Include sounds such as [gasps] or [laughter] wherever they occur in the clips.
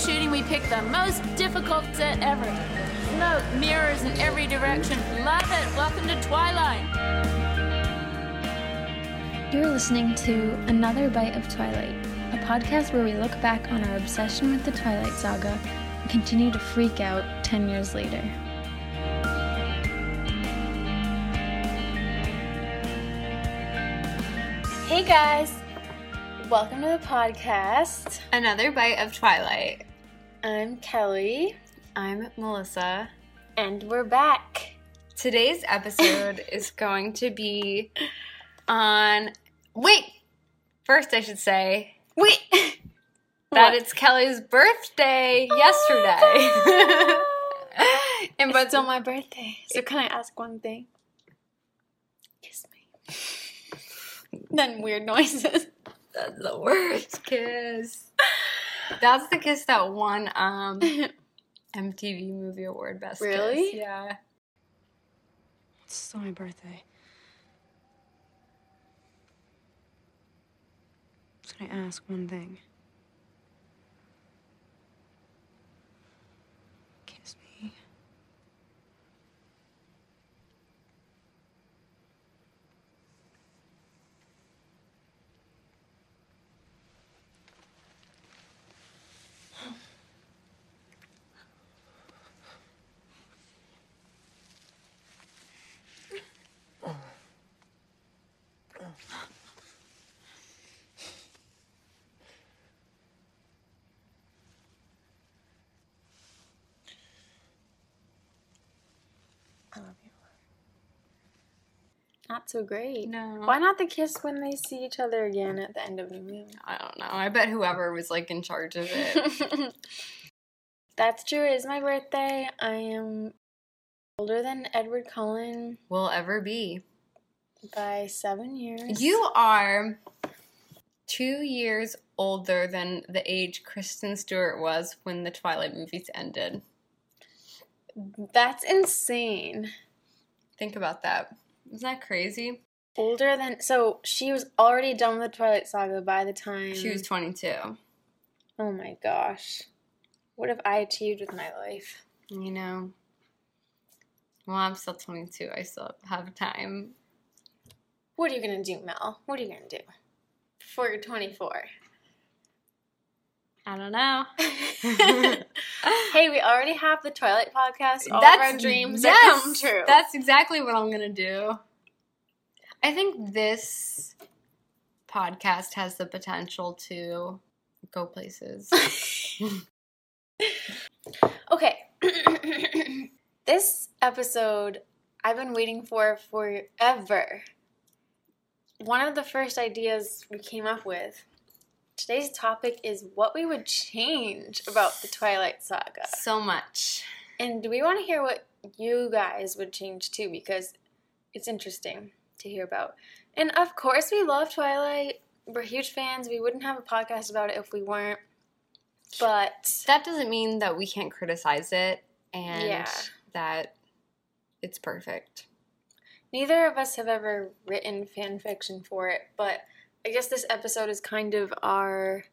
shooting, we picked the most difficult set ever. Smoke, mirrors in every direction. Love it. Welcome to Twilight. You're listening to Another Bite of Twilight, a podcast where we look back on our obsession with the Twilight Saga and continue to freak out 10 years later. Hey guys! Welcome to the podcast. Another bite of Twilight. I'm Kelly, I'm Melissa. and we're back. Today's episode [laughs] is going to be on. Wait! First, I should say Wait! [laughs] that What? it's Kelly's birthday oh yesterday. [laughs] and But but it's on my birthday, so can I ask one thing? Kiss me. then weird noises. that's the worst kiss. That's the kiss that won um [laughs] MTV Movie Award Best Really? Kiss. Yeah. It's still my birthday. Can I ask one thing? So great. No. Why not the kiss when they see each other again at the end of the movie? I don't know. I bet whoever was like in charge of it. [laughs] That's true. It is my birthday. I am older than Edward Cullen will ever be. by seven years. You are two years older than the age Kristen Stewart was when the Twilight movies ended. That's insane. Think about that. Isn't that crazy? Older than so she was already done with the Twilight Saga by the time She was 22. Oh my gosh. What have I achieved with my life? You know. Well, I'm still 22. I still have time. What are you gonna do, Mel? What are you gonna do? Before you're 24. I don't know. [laughs] hey, we already have the Twilight podcast. All That's- of our dreams yes, come true. That's exactly what I'm gonna do. I think this podcast has the potential to go places. [laughs] okay. [clears throat] this episode I've been waiting for forever. One of the first ideas we came up with. Today's topic is what we would change about the Twilight Saga. so much. And we want to hear what you guys would change too because it's interesting to hear about. And of course, we love Twilight. We're huge fans. We wouldn't have a podcast about it if we weren't. But That doesn't mean that we can't criticize it and Yeah. that it's perfect. neither of us have ever written fan fiction for it. But I guess this episode is kind of our.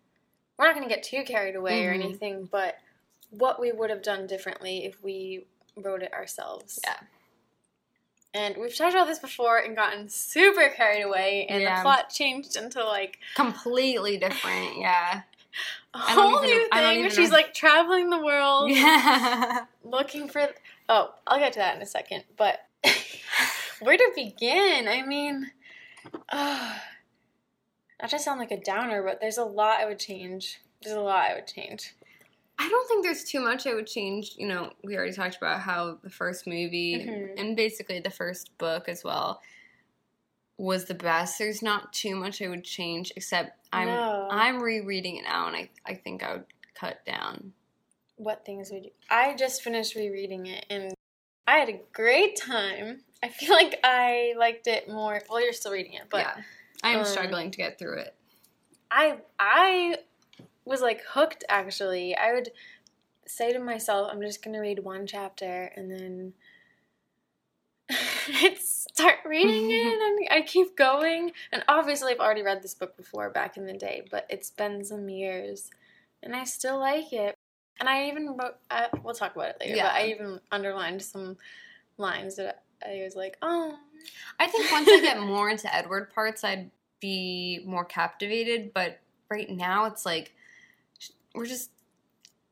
We're not going to get too carried away or Mhm. anything, but what we would have done differently if we wrote it ourselves. Yeah. And we've talked about this before and gotten super carried away, and Yeah. the plot changed into like Completely different, yeah. [laughs] a whole new don't thing where she's know. like traveling the world Yeah. [laughs] looking for. Oh, I'll get to that in a second. But [laughs] where to begin? I mean, uh, [sighs] not to sound like a downer, but there's a lot I would change. There's a lot I would change. I don't think there's too much I would change. You know, we already talked about how the first movie Mhm. and basically the first book as well was the best. There's not too much I would change except I'm No. I'm rereading it now and I, I think I would cut down. What things would you? I just finished rereading it, and I had a great time. I feel like I liked it more. Well, you're still reading it, but yeah. I am um, struggling to get through it. I I was like hooked actually. I would say to myself, I'm just gonna read one chapter and then [laughs] start reading it [laughs] and I keep going. And obviously I've already read this book before back in the day, but it's been some years and I still like it. And I even wrote, uh, we'll talk about it later, Yeah. but I even underlined some lines that I was like, oh. I think once I get more into Edward parts, I'd be more captivated. But right now, it's like we're just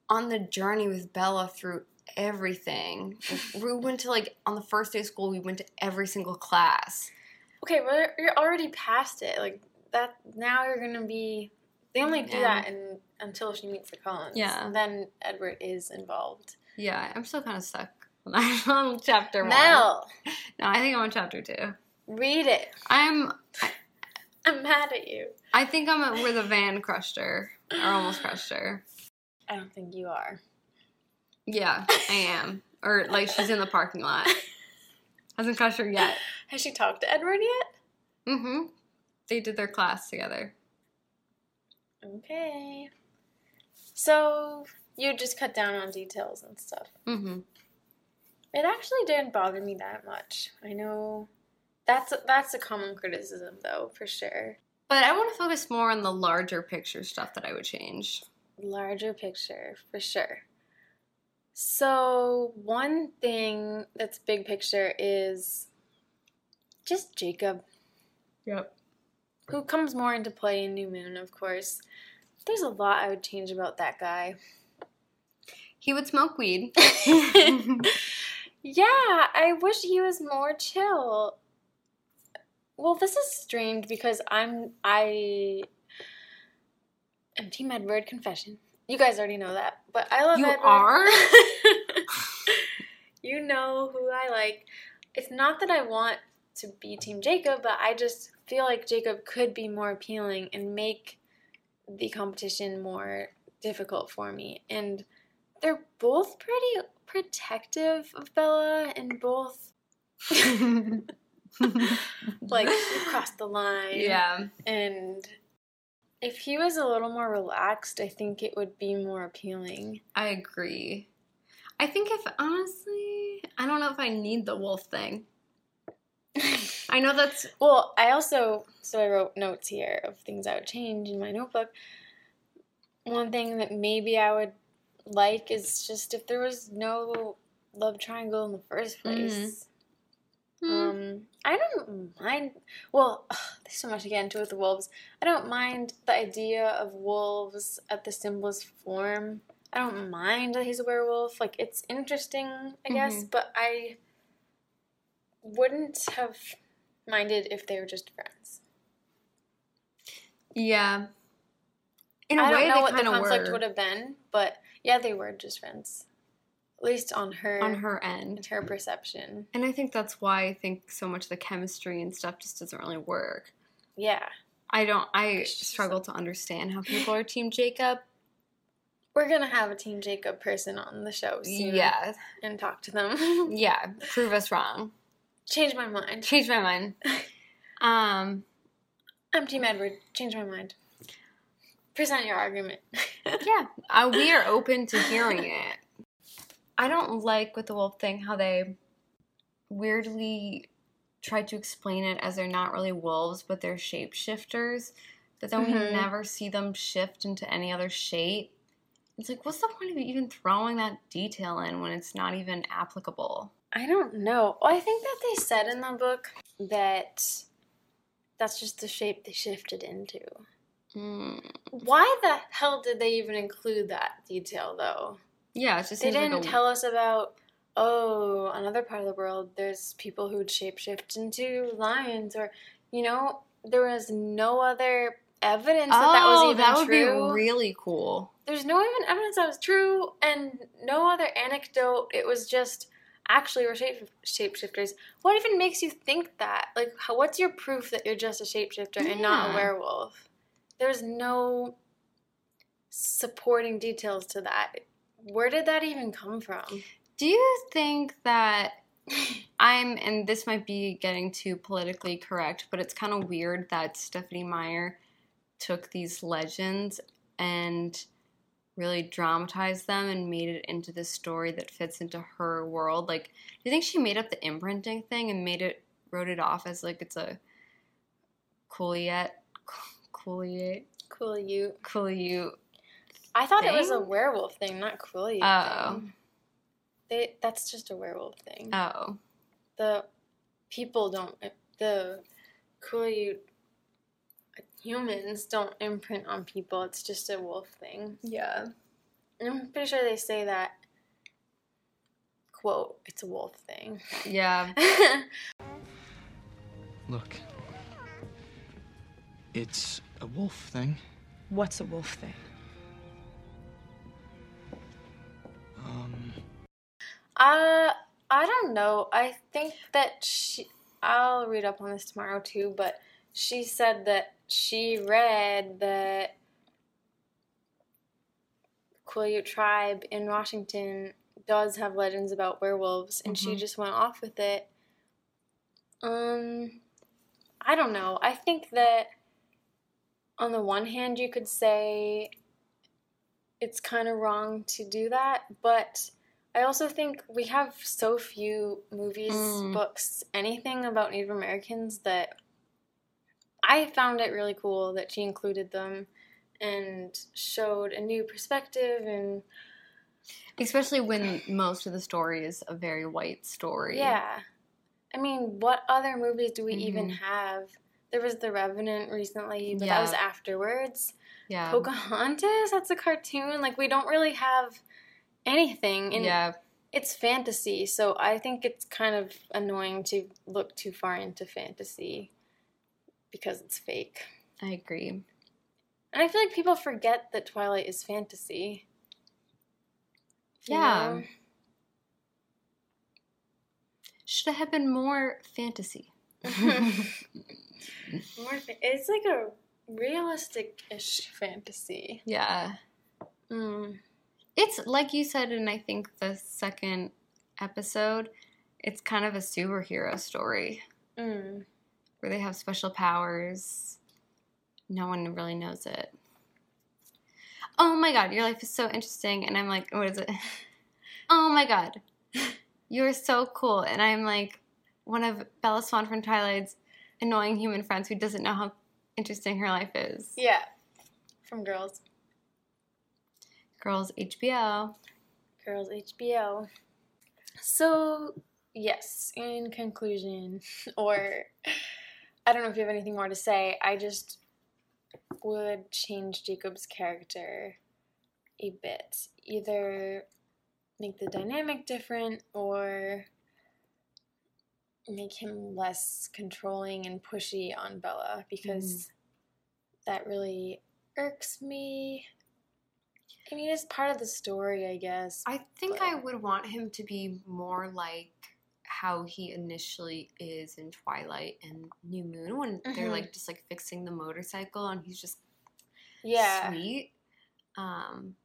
on the journey with Bella through everything. We went to like on the first day of school, we went to every single class. Okay, well, you're already past it. Like, that, now you're gonna be, they only do Yeah. that in, until she meets the Cullens. Yeah. Then Edward is involved. Yeah, I'm still kind of stuck. [laughs] I'm on chapter one. Mel, No, I think I'm on chapter two. read it. I'm. I'm mad at you. I think I'm at where the van crushed her, or almost crushed her. I don't think you are. Yeah, I am. Or like she's in the parking lot. Hasn't crushed her yet. Has she talked to Edward yet? Mm-hmm. They did their class together. Okay. So, you just cut down on details and stuff. Mm-hmm. It actually didn't bother me that much. I know that's that's a common criticism though, for sure. But I want to focus more on the larger picture stuff that I would change. Larger picture, for sure. So, one thing that's big picture is just Jacob, Yep. who comes more into play in New Moon, of course. There's a lot I would change about that guy. He would smoke weed. [laughs] [laughs] [laughs] Yeah, I wish he was more chill. Well, this is strange because I'm I am Team Edward. Confession. You guys already know that, but I love You Edward. are? [laughs] you know who I like. It's not that I want to be Team Jacob, but I just feel like Jacob could be more appealing and make the competition more difficult for me. And they're both pretty protective of Bella and both [laughs] like crossed the line. yeah. And if he was a little more relaxed, I think it would be more appealing. I agree. I think if honestly, I don't know if I need the wolf thing. [laughs] I know that's Well, I also so I wrote notes here of things I would change in my notebook. One thing that maybe I would like is just if there was no love triangle in the first place. mm, Um, I don't mind. Well, [sighs] there's so much to get into with the wolves. I don't mind the idea of wolves at the simplest form. I don't mind that he's a werewolf. Like it's interesting, I guess, Mhm. but I wouldn't have minded if they were just friends. yeah. In a I way, don't know what the conflict were would have been, but yeah, they were just friends. At least on her on her and end, her perception. and I think that's why I think so much of the chemistry and stuff just doesn't really work. Yeah. I don't. I struggle to understand how people are Team Jacob. We're gonna have a Team Jacob person on the show soon. Yeah, And talk to them. [laughs] yeah. Prove us wrong. Change my mind. Change my mind. [laughs] Um, I'm Team Edward. Change my mind. Present your argument. [laughs] yeah, uh, we are open to hearing it. I don't like with the wolf thing how they weirdly try to explain it as they're not really wolves, but they're shapeshifters. But then we Mhm. never see them shift into any other shape. It's like, what's the point of even throwing that detail in when it's not even applicable? I don't know. Well, I think that they said in the book that that's just the shape they shifted into. Mm. Why the hell did they even include that detail, though? Yeah, it just They didn't like a, tell us about, oh, another part of the world, there's people who'd shapeshift into lions, or, you know, there was no other evidence that that was oh, even that would true. be really cool. There's no even evidence that was true, and no other anecdote. It was just actually we're shape shapeshifters. What even makes you think that? Like, how, what's your proof that you're just a shapeshifter and not a werewolf? There's no supporting details to that. Where did that even come from? Do you think that [laughs] I'm, and this might be getting too politically correct, but it's kind of weird that Stephanie Meyer took these legends and really dramatized them and made it into this story that fits into her world. Like, do you think she made up the imprinting thing and made it, wrote it off as like it's a Cooliet, Cooliet, Cool, you. Cooliet I thought it was a werewolf thing, not Quileute Oh. thing. They, that's just a werewolf thing. Oh. the people don't the Quileute humans don't imprint on people. It's just a wolf thing. Yeah. I'm pretty sure they say that quote, it's a wolf thing. Yeah. [laughs] Look. It's a wolf thing. What's a wolf thing? Um, uh I don't know. I think that she I'll read up on this tomorrow too, but she said that she read that Quileute tribe in Washington does have legends about werewolves and she Mhm. just went off with it. Um I don't know. I think that on the one hand you could say it's kind of wrong to do that, but I also think we have so few movies, Mm. books, anything about Native Americans that I found it really cool that she included them and showed a new perspective and Especially when most of the story is a very white story. yeah. I mean, what other movies do we even Mhm. have? There was The Revenant recently, but that was afterwards. Yeah. Pocahontas, that's a cartoon. Like we don't really have anything and yeah. it's fantasy, so I think it's kind of annoying to look too far into fantasy because it's fake. I agree. And I feel like people forget that Twilight is fantasy. You Yeah. know? Should have been more fantasy. [laughs] [laughs] More fa- it's like a realistic-ish fantasy. yeah. Mm. It's like you said in I think the second episode, it's kind of a superhero story Mm. where they have special powers. No one really knows it. Oh my god, your life is so interesting. And I'm like, what is it? [laughs] Oh my god, [laughs] you're so cool. And I'm like, one of Bella Swan from Twilight's annoying human friends who doesn't know how interesting her life is. Yeah. From Girls. Girls HBO. Girls HBO. So, yes, in conclusion, [laughs] or I don't know if you have anything more to say, I just would change Jacob's character a bit. Either make the dynamic different or make him less controlling and pushy on Bella because that really irks me. I mean, it's part of the story, I guess. I think but- I would want him to be more like how he initially is in Twilight and New Moon when they're Mhm. like just like fixing the motorcycle and he's just yeah. sweet. Um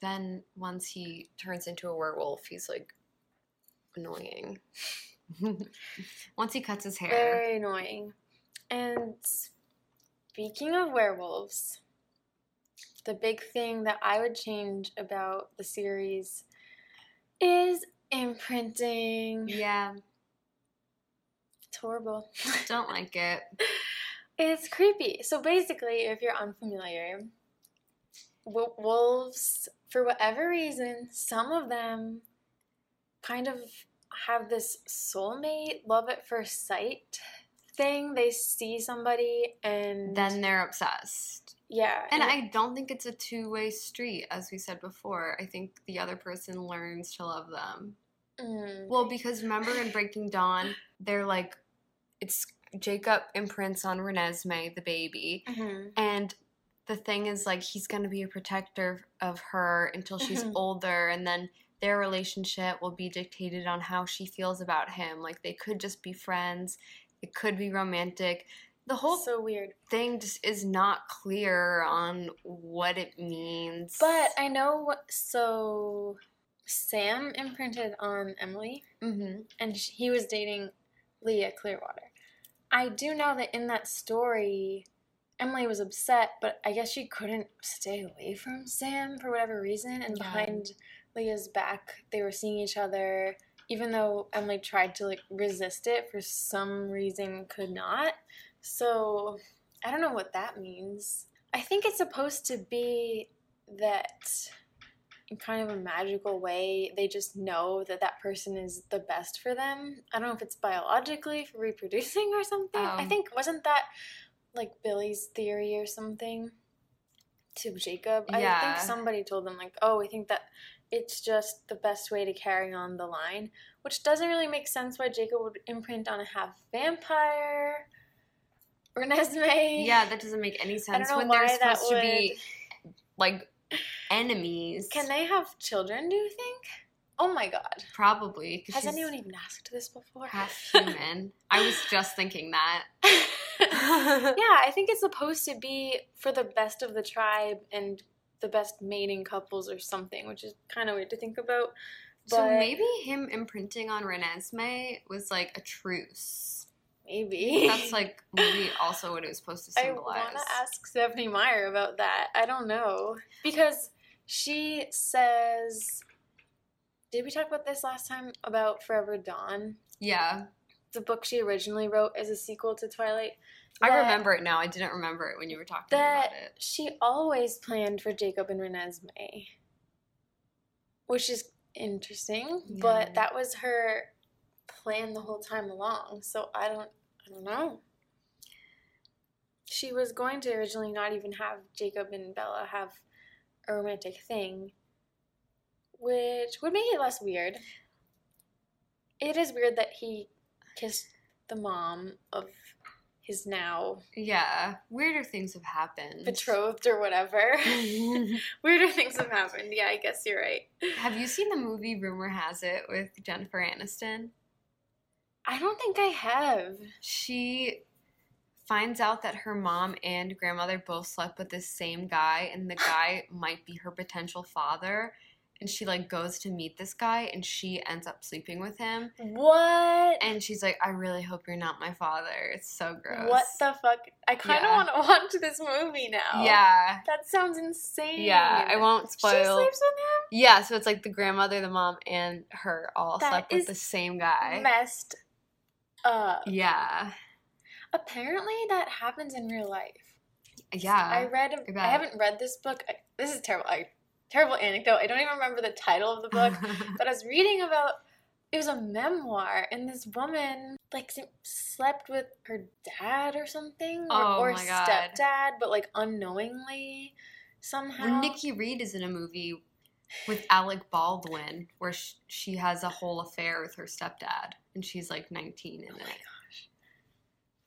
then once he turns into a werewolf, he's like annoying. [laughs] once he cuts his hair. Very annoying. And speaking of werewolves, the big thing that I would change about the series is imprinting. yeah, It's horrible. [laughs] don't like it. It's creepy. So basically, if you're unfamiliar, w- wolves, for whatever reason, some of them kind of have this soulmate, love at first sight thing. They see somebody and Then they're obsessed. yeah, And it- I don't think it's a two way street, as we said before. I think the other person learns to love them. Mm. Well, because remember in Breaking Dawn, they're like, it's Jacob imprints on Renesmee, the baby. Mhm. And the thing is, like, he's going to be a protector of her until she's Mhm. older. And then their relationship will be dictated on how she feels about him. Like, they could just be friends, it could be romantic. The whole so weird. thing just is not clear on what it means. But I know what. So Sam imprinted on Emily. hmm and he was dating Leah Clearwater. I do know that in that story, Emily was upset, but I guess she couldn't stay away from Sam for whatever reason. And Yeah. behind Leah's back, they were seeing each other, even though Emily tried to like resist it for some reason, could not. So I don't know what that means. I think it's supposed to be that in kind of a magical way they just know that that person is the best for them. I don't know if it's biologically for [laughs] reproducing or something. I Um. think wasn't that like Billy's theory or something to Jacob? Yeah. I think somebody told them like, "Oh, we think that it's just the best way to carry on the line," which doesn't really make sense why Jacob would imprint on a half vampire. Renesmee. Yeah, that doesn't make any I sense don't know when why they're that supposed would. to be like enemies. Can they have children? Do you think? Oh my god. Probably. Has anyone even asked this before? half human? I was just thinking that. [laughs] yeah, I think it's supposed to be for the best of the tribe and the best mating couples or something, which is kind of weird to think about. so maybe him imprinting on Renesmee was like a truce. maybe That's like [laughs] maybe also what it was supposed to symbolize. I want to ask Stephanie Meyer about that. I don't know because she says. Did we talk about this last time about Forever Dawn? Yeah, The book she originally wrote as a sequel to Twilight. I remember it now. I didn't remember it when you were talking that about it. she always planned for Jacob and Renesmee, which is interesting. Yeah. But that was her plan the whole time along. So I don't, I don't know. She was going to originally not even have Jacob and Bella have a romantic thing, which would make it less weird. It is weird that he kissed the mom of his now Yeah, weirder things have happened. betrothed or whatever. [laughs] [laughs] Weirder things have happened. Yeah, I guess you're right. have you seen the movie Rumor Has It with Jennifer Aniston? I don't think I have. she finds out that her mom and grandmother both slept with this same guy and the guy might be her potential father and she like goes to meet this guy and she ends up sleeping with him What? and she's like i really hope you're not my father it's so gross What the fuck? I kind of Yeah. want to watch this movie now. yeah That sounds insane. yeah i won't spoil. She sleeps with him. yeah so it's like the grandmother the mom and her all That slept with the same guy. Messed up. yeah Apparently, that happens in real life. yeah I read. I. I haven't read this book. I, this is terrible. I, terrible anecdote. I don't even remember the title of the book. [laughs] but I was reading about it was a memoir, and this woman like slept with her dad or something, or, Oh or stepdad, but like unknowingly somehow. When Nikki Reed is in a movie with Alec Baldwin, where sh- she has a whole affair with her stepdad, and she's like 19 in Oh it. gosh,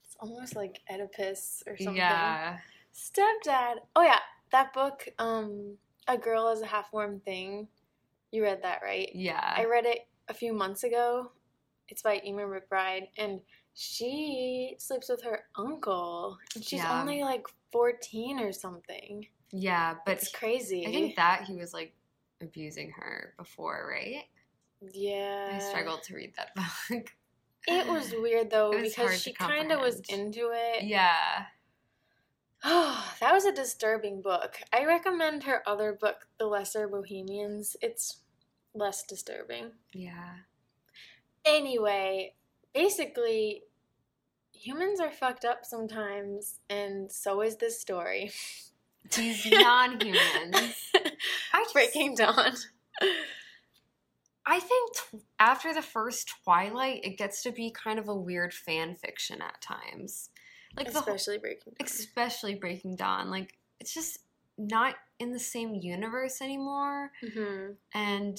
it's almost like Oedipus or something. Yeah, Stepdad. Oh yeah, that book, um, A Girl is a Half-formed Thing. You read that, right? yeah, I read it a few months ago. It's by Eimear McBride, and she sleeps with her uncle. And she's Yeah. only like 14 or something. yeah. But It's crazy. I think that he was like abusing her before, right? yeah. I struggled to read that [laughs] book. It was weird though It was because she kind of was into it. yeah, Oh, [sighs] that was a disturbing book. I recommend her other book, The Lesser Bohemians. It's less disturbing. yeah, Anyway, basically, humans are fucked up sometimes, and so is this story. these non-humans. [laughs] I Breaking Dawn. I think t- after the first Twilight, it gets to be kind of a weird fan fiction at times. Like the whole, Especially Breaking Dawn. especially Breaking Dawn. Like it's just not in the same universe anymore, hmm and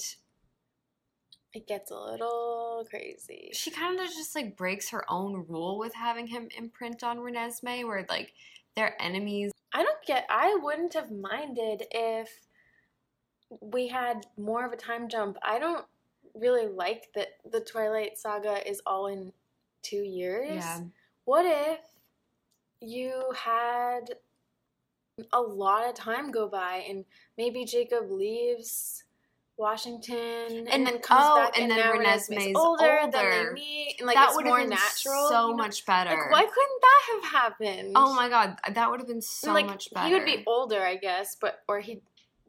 It gets a little crazy. she kind of just like breaks her own rule with having him imprint on Renesmee, where like they're enemies. I don't get. I wouldn't have minded if we had more of a time jump. I don't really like that the Twilight Saga is all in two years. Yeah, What if you had a lot of time go by and maybe Jacob leaves Washington and, And then comes oh, back and and, then Renesmee's Renesmee's older, then they meet and like that would have been natural. so you know? much better. Like why couldn't that have happened? Oh my god, that would have been so like much better. he would be older, I guess, but or he.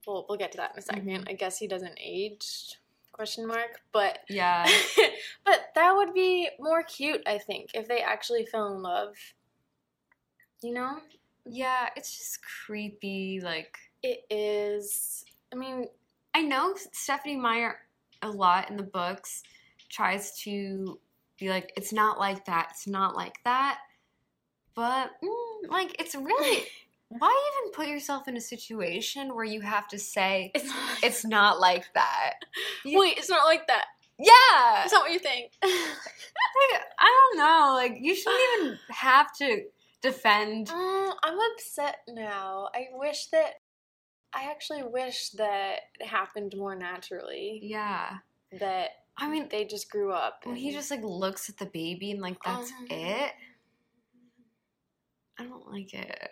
Well, we'll get to that in a 2nd Mhm. I guess he doesn't age? Question mark. But Yeah, [laughs] but that would be more cute, I think, if they actually fell in love. You know? Yeah, it's just creepy. Like It is. I mean, I know Stephanie Meyer a lot in the books tries to be like, it's not like that, it's not like that. But mm, like, it's really [laughs] why even put yourself in a situation where you have to say it's not. it's not like that? [laughs] You- Wait, it's not like that. Yeah, it's not what you think. [laughs] Like, I don't know. Like you shouldn't even [sighs] have to defend. Mm, I'm upset now. I wish that. I actually wish that it happened more naturally. Yeah, That I mean, they just grew up. when he just like looks at the baby and like that's Uh-huh. it. I don't like it,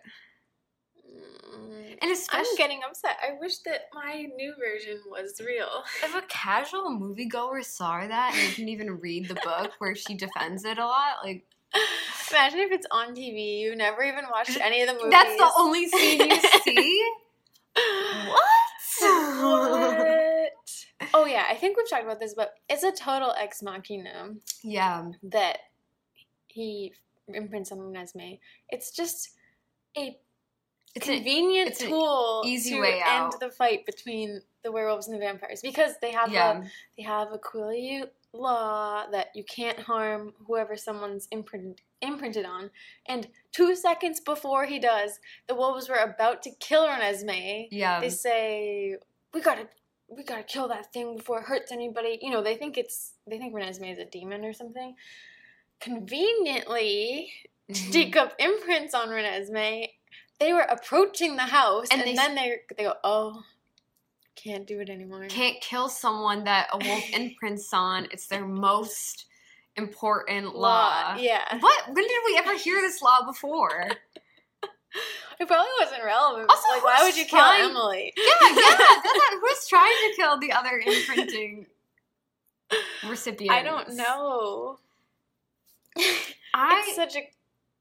Mm, and especially I'm getting upset. I wish that my new version was real. if a casual moviegoer saw that and didn't even read the book where she defends it a lot, like [laughs] Imagine if it's on TV. You never even watched any of the movies. that's the only scene you see. [laughs] what? what? Oh yeah, I think we've talked about this, but it's a total ex machina yeah, that he imprints on Renesmee. It's just a it's an convenient it's an tool easy to way end out. the fight between the werewolves and the vampires because they have yeah, a they have a Quileute law that you can't harm whoever someone's imprinted imprinted on. And two seconds before he does, the wolves were about to kill Renesmee. yeah, They say, "We gotta, we gotta kill that thing before it hurts anybody." You know, they think it's they think Renesmee is a demon or something. Conveniently, to Mhm. up imprints on Renesmee. They were approaching the house, And and, they- then they they go, "Oh, can't do it anymore." can't kill someone that a wolf imprints on. It's their most important law. Yeah. What? When did we ever hear this law before? [laughs] It probably wasn't relevant. Also, like, why would you kill trying- Emily? Yeah, yeah. [laughs] who's trying to kill the other imprinting recipient? I don't know. [laughs] I it's such a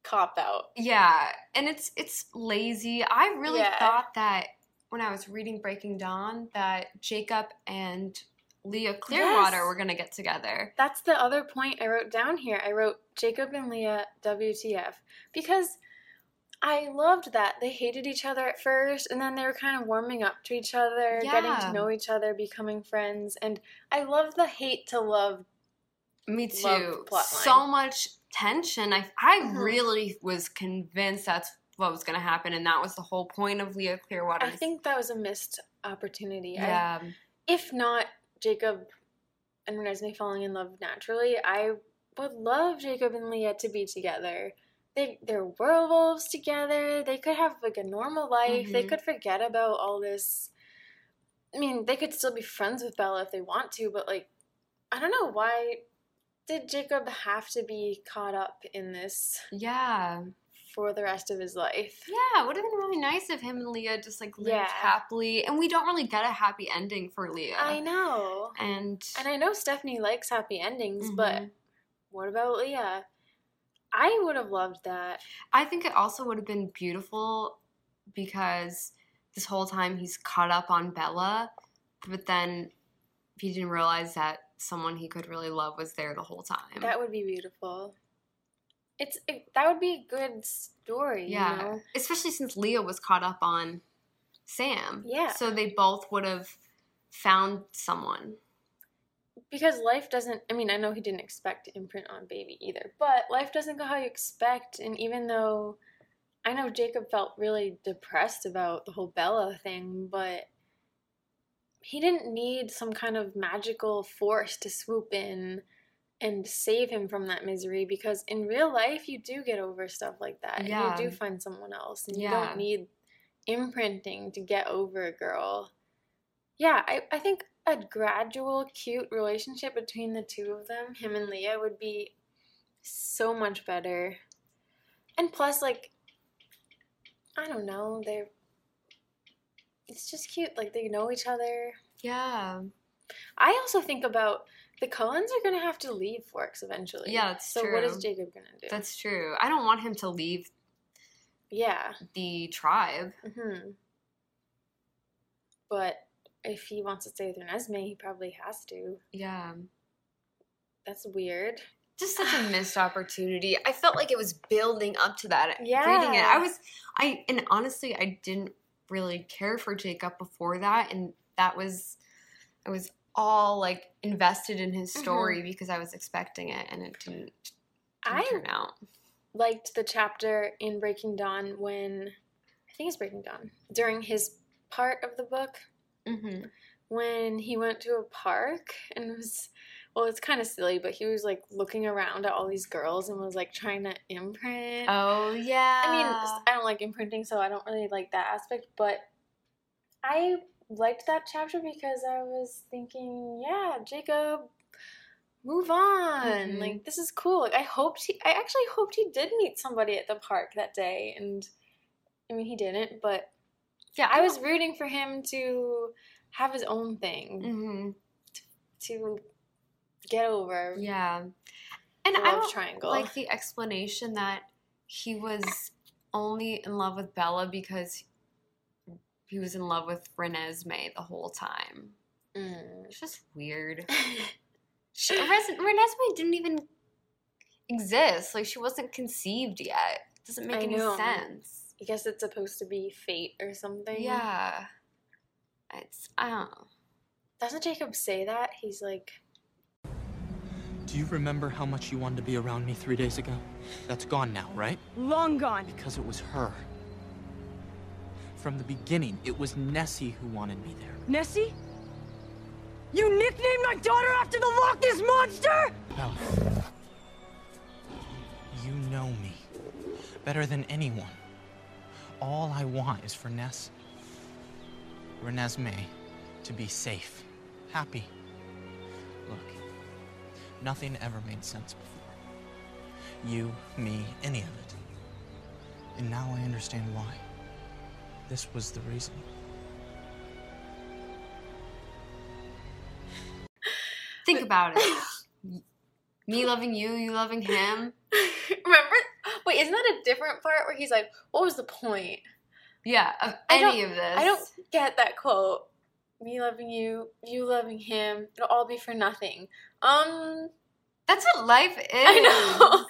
cop out. yeah, and it's it's lazy. I really Yeah. thought that when I was reading Breaking Dawn that Jacob and Leah Clearwater Yes. were gonna get together. That's the other point I wrote down here. I wrote Jacob and Leah WTF because I loved that they hated each other at first and then they were kind of warming up to each other, getting to know each other, becoming friends, and I love the hate to love. Me Love too. plotline. So much tension. I I Mhm. really was convinced that's what was gonna happen, and that was the whole point of Leah Clearwater. I think that was a missed opportunity. I- Yeah. if not Jacob and Renesmee falling in love naturally, I would love Jacob and Leah to be together. They they're werewolves together. They could have like a normal life. They Mhm. could forget about all this. I mean, they could still be friends with Bella if they want to, but like, I don't know why did Jacob have to be caught up in this yeah. For the rest of his life? Yeah, it would have been really nice if him and Leah just like lived Yeah. happily. And we don't really get a happy ending for Leah. I know. And And I know Stephanie likes happy endings, but Mhm. what about Leah? I would have loved that. I think it also would have been beautiful because this whole time he's caught up on Bella, but then he didn't realize that someone he could really love was there the whole time. That would be beautiful. It's it, that would be a good story. yeah. You know? Especially since Leah was caught up on Sam. Yeah. So they both would have found someone. Because life doesn't. I mean, I know he didn't expect to imprint on baby either, but life doesn't go how you expect. And even though I know Jacob felt really depressed about the whole Bella thing, but he didn't need some kind of magical force to swoop in and save him from that misery because in real life you do get over stuff like that and Yeah. you do find someone else and you don't need imprinting to get over a girl yeah I, I think a gradual cute relationship between the two of them him and leah would be so much better and plus like i don't know they're it's just cute like they know each other Yeah. I also think about the Cullens are going to have to leave Forks eventually. Yeah, that's so what is. Jacob going to do? That's true. I don't want him to leave yeah. the tribe. hmm But if he wants to stay with Renesmee, he probably has to. Yeah. That's weird. just such a [sighs] missed opportunity. I felt like it was building up to that. Yeah. Reading it, I was, I and honestly, I didn't really care for Jacob before that, and that was, I was all like invested in his story because I was expecting it, and it didn't, didn't I turn out. liked the chapter in Breaking Dawn when I think it's Breaking Dawn during his part of the book Mm-hmm. when he went to a park and was well it's kind of silly but he was like looking around at all these girls and was like trying to imprint Oh yeah. i mean I don't like imprinting so i don't really like that aspect but i liked that chapter because i was thinking yeah jacob move on. Mhm. like this is cool. Like i hoped he i actually hoped he did meet somebody at the park that day and i mean he didn't but yeah, I was rooting for him to have his own thing, hmm to get over Yeah, and I don't triangle. like the explanation that he was only in love with Bella because he was in love with Renesmee the whole time. Mm. It's just weird. [laughs] She, Res- Renesmee didn't even exist. Like she wasn't conceived yet. Doesn't make I any know. sense. I guess it's supposed to be fate or something. Yeah, it's I don't know. Doesn't Jacob say that? He's like, Do you remember how much you wanted to be around me three days ago? That's gone now, right? Long gone. Because it was her. From the beginning, it was Nessie who wanted me there. Nessie? You nicknamed my daughter after the Loch Ness Monster? Bella. You know me better than anyone. All I want is for Ness, Renesmee, to be safe, happy. Look, nothing ever made sense before. You, me, any of it. And now I understand why. This was the reason. [laughs] Think about it. [laughs] Me loving you, you loving him. [laughs] remember? Wait, isn't that a different part where he's like, what was the point? Yeah, of I any of this. I don't get that quote. Me loving you, you loving him, it'll all be for nothing. Um, That's what life is. I know.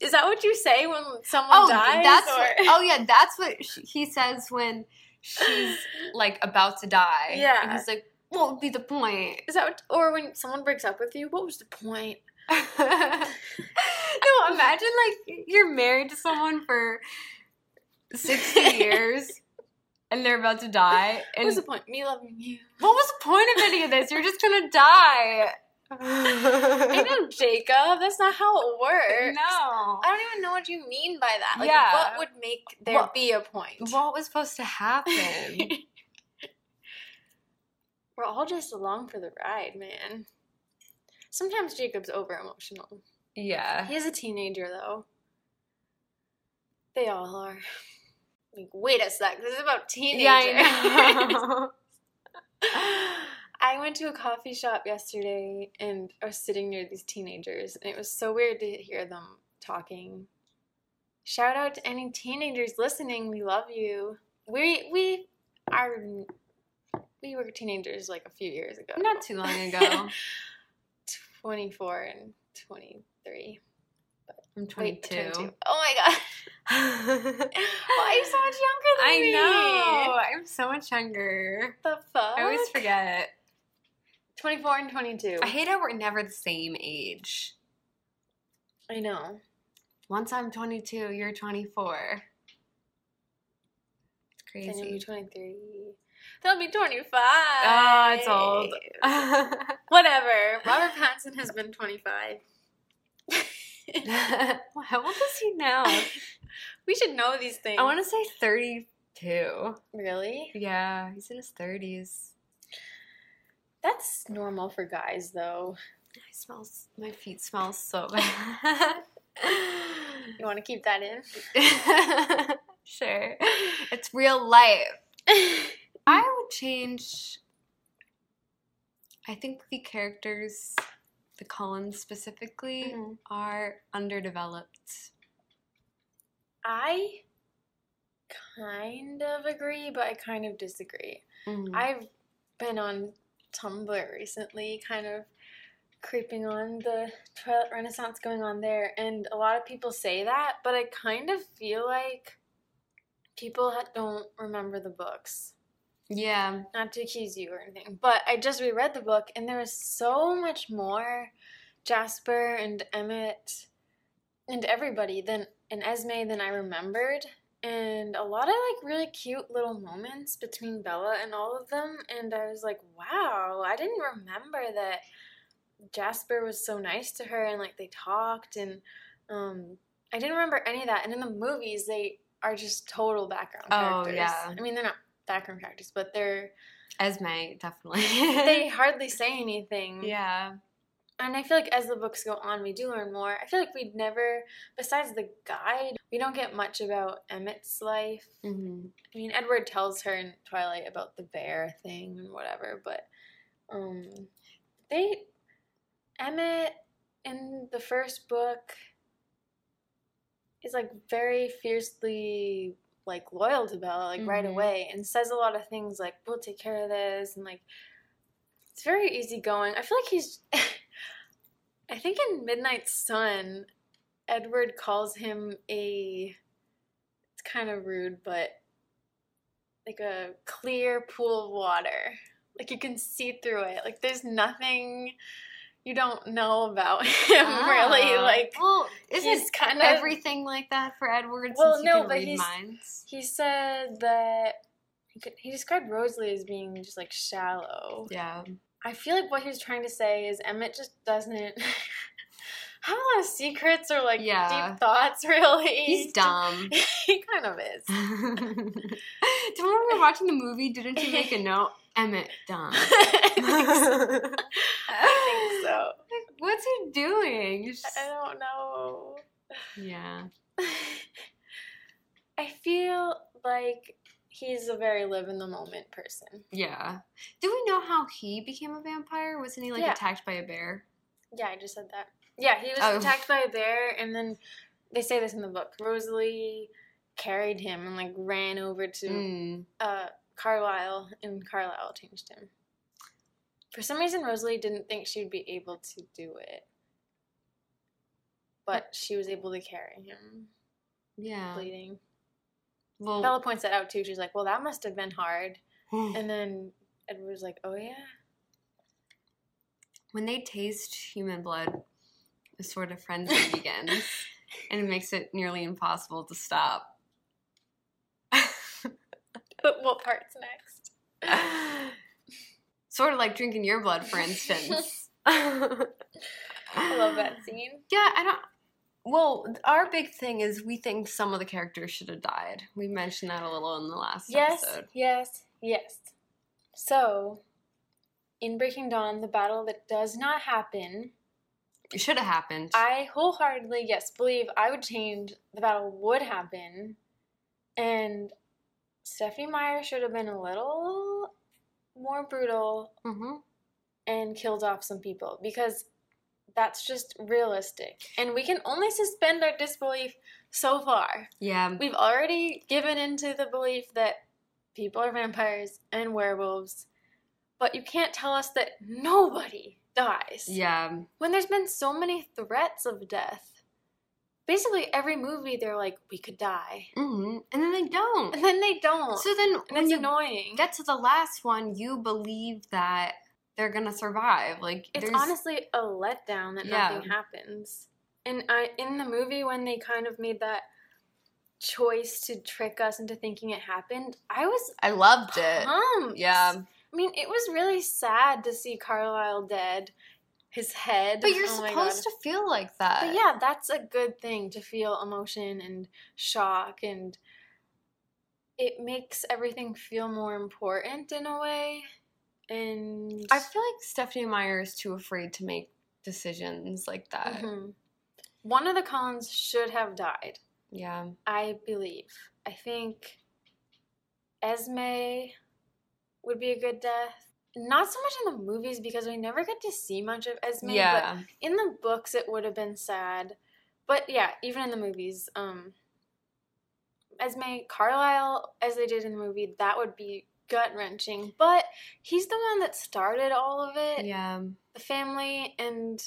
Is that what you say when someone Oh, dies? that's or- what, oh yeah, that's what sh he says when she's like about to die. Yeah. and he's like, "What would be the point?" Is that what, or when someone breaks up with you? What was the point? [laughs] no, imagine like you're married to someone for sixty [laughs] years, and they're about to die, What and was the point? Me loving you. what was the point of any of this? You're just gonna die. I know, [laughs] Jacob. That's not how it works. No. I don't even know what you mean by that. Like, Yeah. what would make there What- be a point? What was supposed to happen? [laughs] We're all just along for the ride, man. Sometimes Jacob's over emotional. yeah. He is a teenager, though. They all are. Like, wait a sec. This is about teenagers. Yeah, [laughs] I went to a coffee shop yesterday and I was sitting near these teenagers, and it was so weird to hear them talking. Shout out to any teenagers listening. We love you. We we are we were teenagers like a few years ago. Not too long ago. [laughs] 24 and 23. I'm Wait, 22. 22. Oh my god. [laughs] Why are you so much younger than I me? I know. I'm so much younger. The fuck? I always forget. 24 and 22. I hate how we're never the same age. I know. Once I'm 22, you're 24. It's Then you'll be crazy. 23. They'll be 25. Oh, it's old. [laughs] Whatever. Robert Pattinson has been 25. [laughs] How old is he now? [laughs] we should know these things. I want to say 32. Really? Yeah, he's in his 30s. That's normal for guys, though. He smells, my feet smell so [laughs] bad. You want to keep that in? [laughs] sure. It's real life. [laughs] I would change. I think the characters, the Cullens specifically, Mhm. are underdeveloped. I kind of agree, but I kind of disagree. I I've been on Tumblr recently, kind of creeping on the Twilight Renaissance going on there, and a lot of people say that, but I kind of feel like people don't remember the books. Yeah. Not to accuse you or anything, but I just reread the book, and there was so much more Jasper and Emmett and everybody than and Esme than I remembered. And a lot of like really cute little moments between Bella and all of them. And I was like, wow, I didn't remember that Jasper was so nice to her and like they talked and um I didn't remember any of that. And in the movies they are just total background Oh, characters. yeah. I mean they're not background characters, but they're Esme, definitely. they [laughs] hardly say anything. yeah. And I feel like as the books go on, we do learn more. I feel like we'd never, besides the guide, we don't get much about Emmett's life. hmm I mean, Edward tells her in Twilight about the bear thing and whatever, but um, they, Emmett in the first book is like very fiercely like loyal to Bella, like right Mhm. away, and says a lot of things like "We'll take care of this," and like it's very easygoing. I feel like he's. [laughs] I think in Midnight Sun, Edward calls him a. It's kind of rude, but like a clear pool of water. Like you can see through it. Like there's nothing you don't know about [laughs] him really. Ah. Like well, isn't he's kind of everything like that for Edward? Well, no, but he's- minds. he said that he, could, he described Rosalie as being just like shallow. Yeah. I feel like what he was trying to say is Emmett just doesn't [laughs] have a lot of secrets or like Yeah. deep thoughts. [laughs] Really, He's [laughs] dumb. he kind of is. When we were watching the movie, didn't you make a note? Emmett dumb. I think so. I think so. What's he doing? I don't know. Yeah. I feel like he's a very live in the moment person. Yeah. Do we know how he became a vampire? Wasn't he like Yeah. attacked by a bear? Yeah, I just said that. Yeah, he was Oh. attacked by a bear, and then they say this in the book. Rosalie carried him and like ran over to Mm. uh, Carlisle, and Carlisle changed him. For some reason, Rosalie didn't think she would be able to do it, but she was able to carry him, Yeah. bleeding. Well, Bella points that out too. She's like, "Well, that must have been hard." [gasps] And then Edward's like, "Oh yeah." when they taste human blood, a sort of frenzy begins, [laughs] and it makes it nearly impossible to stop. But what part's next? [laughs] sort of like drinking your blood, for instance. [laughs] I love that scene. Yeah, I don't. Well, our big thing is we think some of the characters should have died. We mentioned that a little in the last Yes, episode. yes, yes. So, in Breaking Dawn, the battle that does not happen, It should have happened. I wholeheartedly, yes, believe I would change the battle would happen. And Stephenie Meyer should have been a little more brutal hmm and killed off some people because that's just realistic. And we can only suspend our disbelief so far. Yeah. We've already given into the belief that people are vampires and werewolves, but you can't tell us that nobody dies. Yeah. When there's been so many threats of death. Basically, every movie they're like, we could die. hmm And then they don't. And then they don't. So then and when it's you annoying. get to the last one, you believe that they're gonna survive. Like it's honestly a letdown that Yeah. nothing happens. And I, in the movie, when they kind of made that choice to trick us into thinking it happened, I was I loved it. Yeah. I mean, it was really sad to see Carlisle dead, his head. But you're Oh supposed to feel like that. But yeah, that's a good thing to feel emotion and shock, and it makes everything feel more important in a way. And I feel like Stephenie Meyer is too afraid to make decisions like that. Mhm. one of the Cullens should have died. Yeah. I believe. I think Esme would be a good death. Not so much in the movies because we never get to see much of Esme. yeah. But in the books, it would have been sad. But yeah, even in the movies, um, Esme Carlisle, as they did in the movie, that would be gut wrenching. But he's the one that started all of it. Yeah. The family and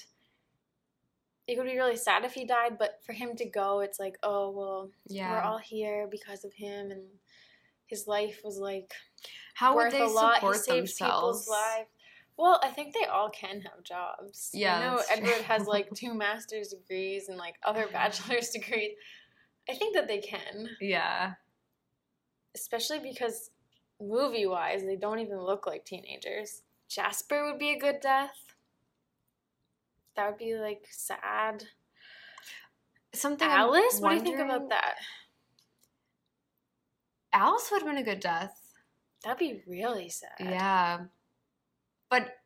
it would be really sad if he died, but for him to go, it's like, oh well, Yeah. we're all here because of him and his life was like How would worth they a lot. support themselves? people's lives. Well, I think they all can have jobs. Yeah, I know Edward has like [laughs] two master's degrees and like other uh-huh. bachelor's [laughs] degrees. I think that they can, Yeah. especially because movie wise, they don't even look like teenagers. Jasper would be a good death. That would be like sad. Something I'm Alice, what do you think about that? Alice would have been a good death. That'd be really sad. Yeah. But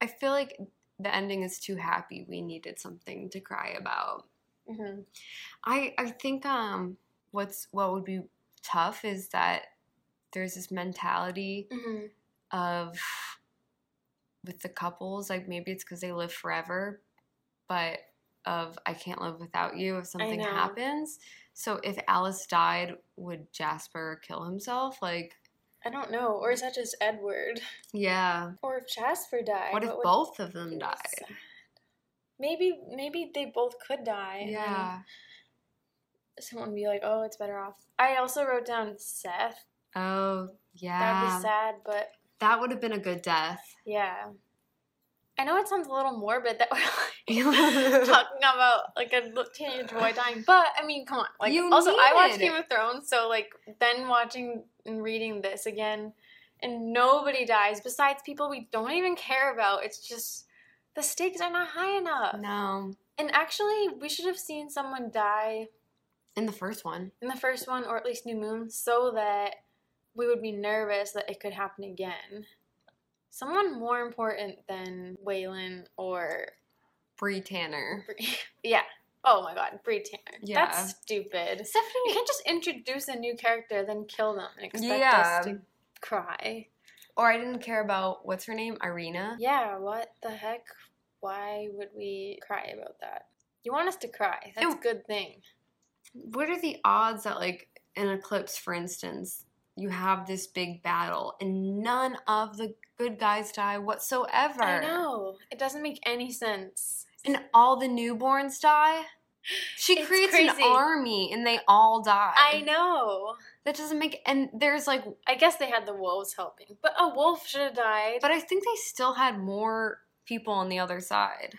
I feel like the ending is too happy. We needed something to cry about. hmm I I think um what's what would be tough is that there's this mentality hmm of with the couples like maybe it's because they live forever but of i can't live without you if something happens so if alice died would jasper kill himself like I don't know. Or is that just Edward? yeah Or if Jasper died? what if would both of them died sad? Maybe maybe they both could die. yeah Someone would be like, oh, it's better off. I also wrote down Seth. Oh yeah. That'd be sad, but that would have been a good death yeah. I know it sounds a little morbid that we're like [laughs] talking about like a teenage boy dying, but I mean, come on. Like, You also, I watched needed Game of Thrones, so like then watching and reading this again, and nobody dies besides people we don't even care about. It's just the stakes are not high enough. no And actually, we should have seen someone die in the first one in the first one, or at least New Moon, so that we would be nervous that it could happen again. Someone more important than Waylon or Bree Tanner. Bree. [laughs] yeah. Oh my God, Bree Tanner. Yeah. That's stupid. You can't just introduce a new character then kill them and expect Yeah. us to cry. Or I didn't care about what's her name, Irina. Yeah. What the heck? Why would we cry about that? You want us to cry? That's a good thing. What are the odds that, like, an Eclipse, for instance, you have this big battle and none of the good guys die whatsoever? I know. It doesn't make any sense. And all the newborns die? She It's creates an army and they all die. I know. That doesn't make. And there's like. I guess they had the wolves helping, but a wolf should have died. But I think they still had more people on the other side.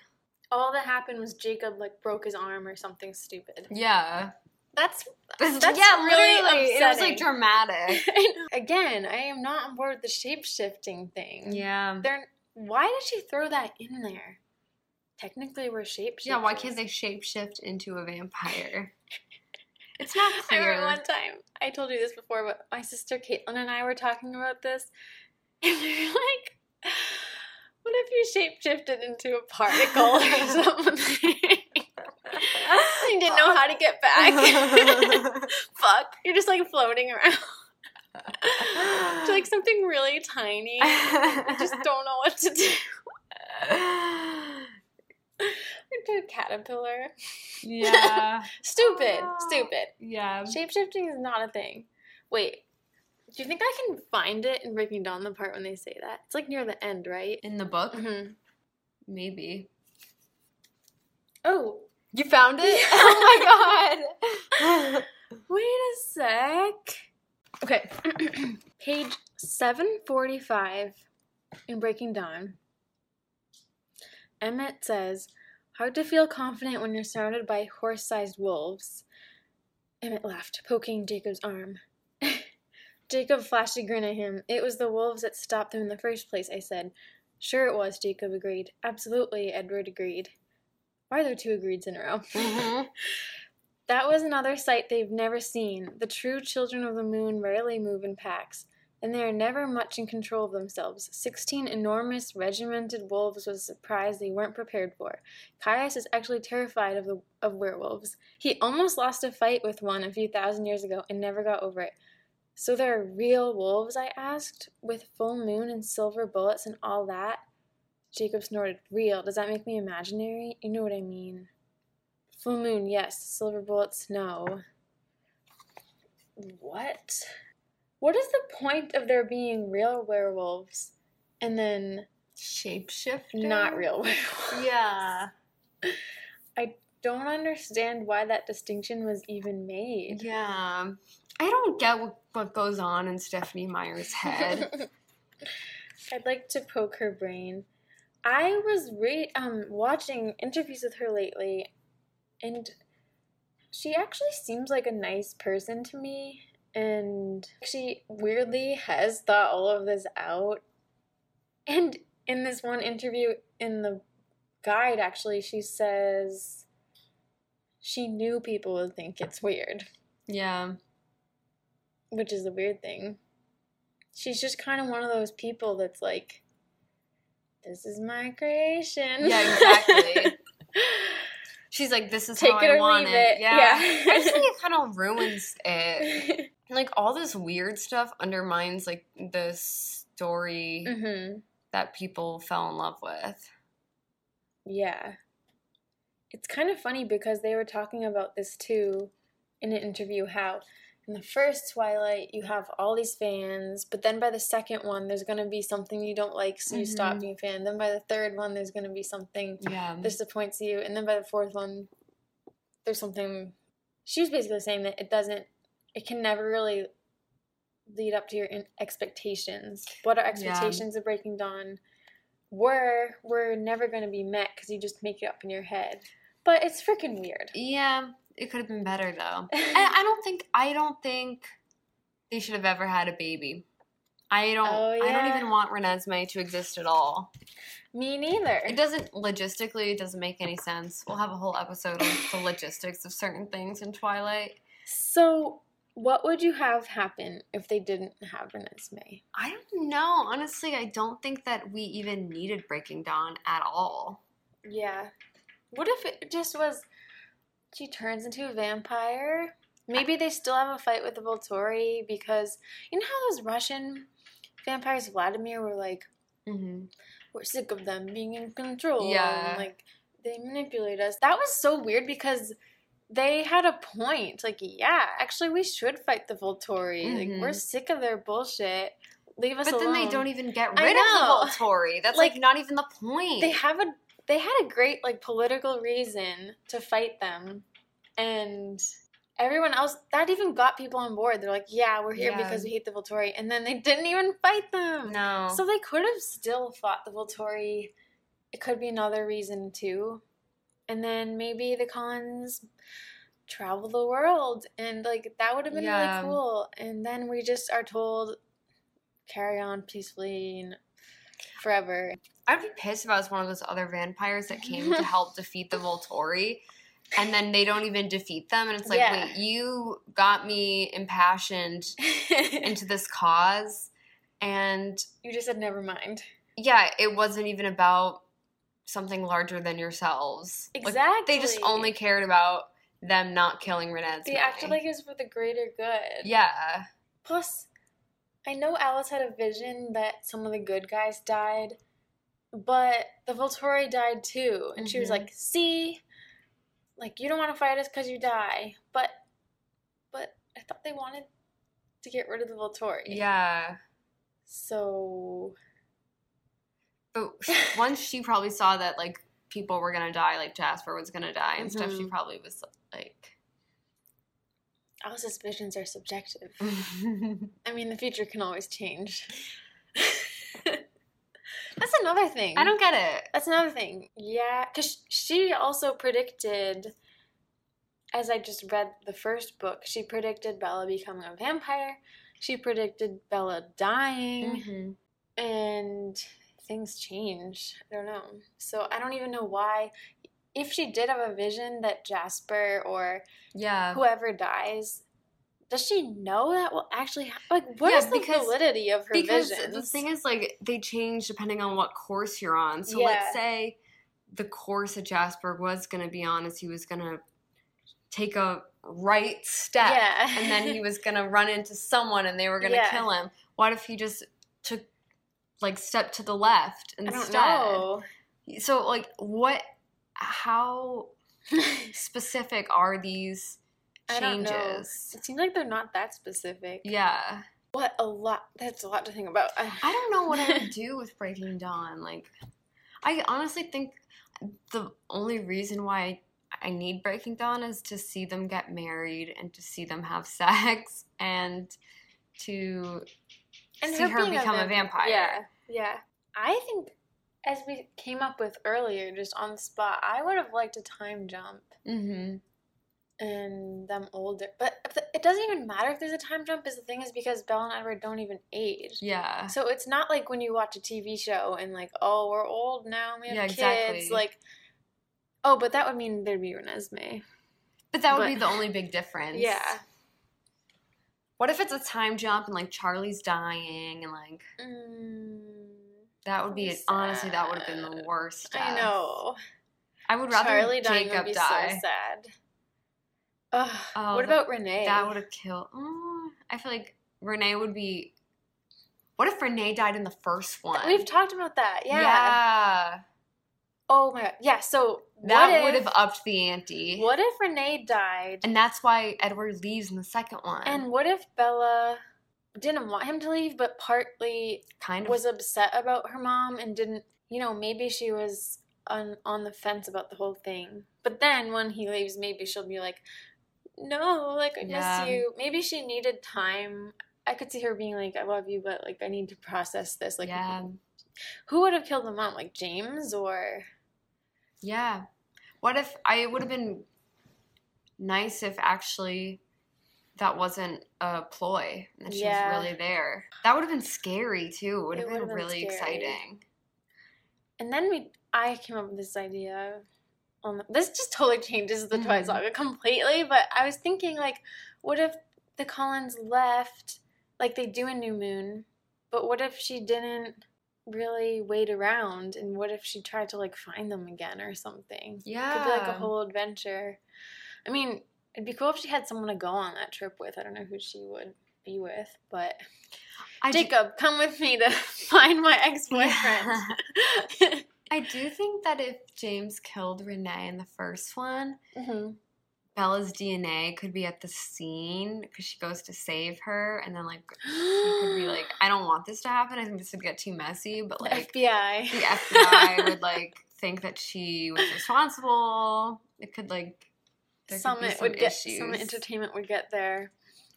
all that happened was Jacob like broke his arm or something stupid. Yeah. That's That's, yeah, really literally. It was like dramatic. [laughs] again. I am not on board with the shape shifting thing. yeah. They're why did she throw that in there? Technically, we're shape Yeah, why can't they shapeshift into a vampire? [laughs] It's not I clear. remember one time I told you this before, but my sister Caitlin and I were talking about this, [laughs] and we were like, "What if you shapeshifted into a particle or something?" You [laughs] didn't know how to get back. [laughs] Fuck, you're just like floating around [laughs] to like something really tiny. I just don't know what to do. Into a caterpillar. yeah. Stupid, Oh. stupid. Yeah. Shapeshifting is not a thing. Wait, do you think I can find it in Breaking Dawn the part when they say that? It's like near the end, right? In the book? Mm-hmm. Maybe. Oh, You found it? [laughs] oh my god. [laughs] wait a sec. Okay, [clears throat] page 745 in Breaking Dawn. Emmett says, Hard to feel confident when you're surrounded by horse sized wolves. Emmett laughed, poking Jacob's arm. [laughs] Jacob flashed a grin at him. It was the wolves that stopped them in the first place, I said. Sure it was, Jacob agreed. Absolutely, Edward agreed. Why are there two agreeds in a row? Mhm. [laughs] That was another sight they've never seen. The true children of the moon rarely move in packs, and they are never much in control of themselves. Sixteen enormous, regimented wolves was a surprise they weren't prepared for. Caius is actually terrified of the of werewolves. He almost lost a fight with one a few thousand years ago and never got over it. So there are real wolves, I asked, with full moon and silver bullets and all that? Jacob snorted. Real. Does that make me imaginary? You know what I mean. Full moon, yes. Silver bullets, no. What? what is the point of there being real werewolves and then Shapeshifter. not real [laughs] werewolves? Yeah. I don't understand why that distinction was even made. Yeah. I don't get what, what goes on in Stephenie Meyer's head. [laughs] I'd like to poke her brain. I was re- um watching interviews with her lately, and she actually seems like a nice person to me. And she weirdly has thought all of this out. And in this one interview in the guide, actually, she says she knew people would think it's weird, yeah. which is a weird thing. She's just kind of one of those people that's like, this is my creation. Yeah, exactly. [laughs] She's like, this is Take how it I want it. it. Yeah. Yeah. I just think it kind of ruins [laughs] it. Like all this weird stuff undermines like the story hmm that people fell in love with. Yeah. It's kind of funny because they were talking about this too in an interview how in the first Twilight you have all these fans, but then by the second one there's going to be something you don't like so you stop Mhm. being a fan. Then by the third one there's going to be something Yeah. that disappoints you, and then by the fourth one there's something she was basically saying that it doesn't it can never really lead up to your in- expectations. What our expectations of Breaking Dawn were were never going to be met because you just make it up in your head. But it's freaking weird. Yeah, it could have been better though. [laughs] And I don't think I don't think they should have ever had a baby. I don't Oh, I don't even want Renesmee to exist at all. Me neither. It doesn't logistically it doesn't make any sense. We'll have a whole episode on the logistics of certain things in Twilight. So, what would you have happen if they didn't have Renesmee? I don't know. Honestly, I don't think that we even needed Breaking Dawn at all. Yeah. What if it just was she turns into a vampire? Maybe they still have a fight with the Volturi because you know how those Russian vampires Vladimir were like, Mm-hmm. we're sick of them being in control. Yeah. And, like they manipulate us. That was so weird because they had a point. Like, yeah, actually we should fight the Volturi. Like we're Mhm. sick of their bullshit. Leave us But then they don't even get rid of the Volturi. That's like, Like, not even the point. they have a they had a great like political reason to fight them and everyone else that even got people on board they're like yeah we're here Yeah. because we hate the volturi and then they didn't even fight them no. so they could have still fought the volturi it could be another reason too and then maybe the cons travel the world and like that would have been Yeah. really cool and then we just are told carry on peacefully and forever I'd be pissed if I was one of those other vampires that came to [laughs] help defeat the Volturi, and then they don't even defeat them, and it's like, Yeah. wait, you got me impassioned [laughs] into this cause, and You just said never mind. yeah, it wasn't even about something larger than yourselves. Like, they just only cared about them not killing Renee. They acted like it was for the greater good. yeah, Plus, I know Alice had a vision that some of the good guys died, but the Volturi died too. And she was Mhm. like, see? Like, you don't want to fight us because you die. But, but I thought they wanted to get rid of the Volturi. yeah. So, But [laughs] once she probably saw that like people were gonna die, like Jasper was gonna die and stuff, she Mhm. probably was like. Alice's suspicions are subjective. [laughs] I mean, the future can always change. [laughs] That's another thing. I don't get it. That's another thing. Yeah, because she also predicted, as I just read the first book, she predicted Bella becoming a vampire. She predicted Bella dying, Mm-hmm. and things change. I don't know. So I don't even know why. If she did have a vision that Jasper or Yeah. whoever dies, does she know that will actually happen? Like, what Yeah, is the because- validity of her because visions? the thing is like they change depending on what course you're on so Yeah. let's say the course that jasper was going to be on is he was going to take a right step Yeah. and then he was going [laughs] to run into someone and they were going to kill him what if he just took like step to the left I instead don't know. so like what how [laughs] specific are these I don't know. changes It seems like they're not that specific. yeah What a lot. That's a lot to think about. I don't know what I would [laughs] do with Breaking Dawn. Like, I honestly think the only reason why I need Breaking Dawn is to see them get married and to see them have sex [laughs] and to see her become a vamp- vampire. Yeah, yeah. I think, as we came up with earlier, just on the spot, I would have liked a time jump Mm-hmm. and them older. But the- it doesn't even matter if there's a time jump. Is the thing is because Belle and Edward don't even age. Yeah. So it's not like when you watch a TV show and like, oh, we're old now, we have Yeah, kids. exactly. Like, oh, but that would mean there'd be Renesmee. But that would But- be the only big difference. Yeah. What if it's a time jump and like Charlie's dying and like Mm, that would be honestly that would have been the worst. I know. I would rather Charlie dying Jacob would be die. so sad. Ugh, Oh, what that- about Renee? That would have killed. Mm, I feel like Renee would be. What if Renee died in the first one? We've talked about that. Yeah. Yeah. Oh my god. Yeah. So That would have upped the ante. What if Renee died? And that's why Edward leaves in the second one. And what if Bella didn't want him to leave, but partly kind of was upset about her mom and didn't, you know, maybe she was on on the fence about the whole thing. But then when he leaves, maybe she'll be like, "No, like I Yeah. miss you." Maybe she needed time. I could see her being like, "I love you, but like I need to process this." Like, yeah. who would have killed the mom? Like James or Yeah. What if I would have been nice if actually that wasn't a ploy and that she Yeah. was really there. That would have been scary too. It would have been, been really scary. exciting. And then we, I came up with this idea. On the, this just totally changes the Twilight Mhm. Saga completely. But I was thinking, like, what if the Cullens left, like they do in New Moon, but what if she didn't really wait around, and what if she tried to like find them again or something? Yeah. Could be like a whole adventure. I mean, it'd be cool if she had someone to go on that trip with. I don't know who she would be with, but I do- Jacob, come with me to [laughs] find my ex-boyfriend. [laughs] I do think that if James killed Renee in the first one, hmm Bella's DNA could be at the scene because she goes to save her, and then like [gasps] she could be like, "I don't want this to happen. I think this would get too messy." But like FBI. the FBI would [laughs] like think that she was responsible. It could like there Summit some would get issues. Summit Entertainment would get their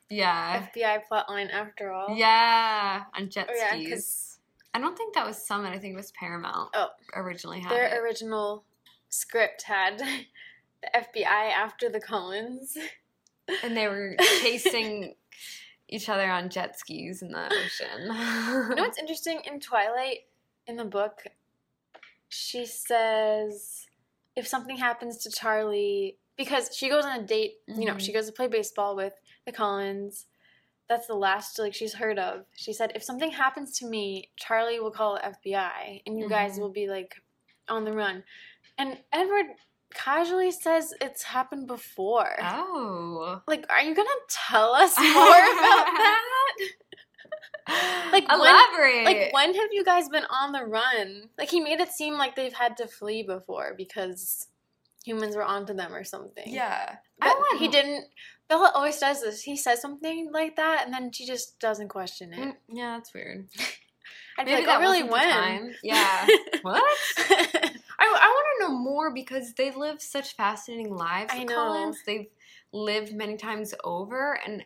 Yeah, FBI plotline after all. yeah, on jet Oh, yeah, skis. I don't think that was Summit. I think it was Paramount. Oh. originally had Their it. original script had [laughs] the FBI after the Cullens. [laughs] and they were chasing each other on jet skis in the ocean. You know what's interesting in Twilight in the book? She says if something happens to Charlie because she goes on a date, you know, she goes to play baseball with the Cullens. That's the last like she's heard of. She said if something happens to me, Charlie will call the FBI and you guys Mhm. will be like on the run. And Edward casually says it's happened before. oh. Like, are you gonna tell us more about [laughs] that? [laughs] Like, when- elaborate. Like, when have you guys been on the run? Like, he made it seem like they've had to flee before because humans were onto them or something. yeah, But I want he didn't. Bella always does this. He says something like that, and then she just doesn't question it. Mm, yeah, that's weird. [laughs] I'd Maybe like, that oh, really, when? Yeah. [laughs] what? I, I want to know more because they live such fascinating lives. I know. Cullens. They've lived many times over, and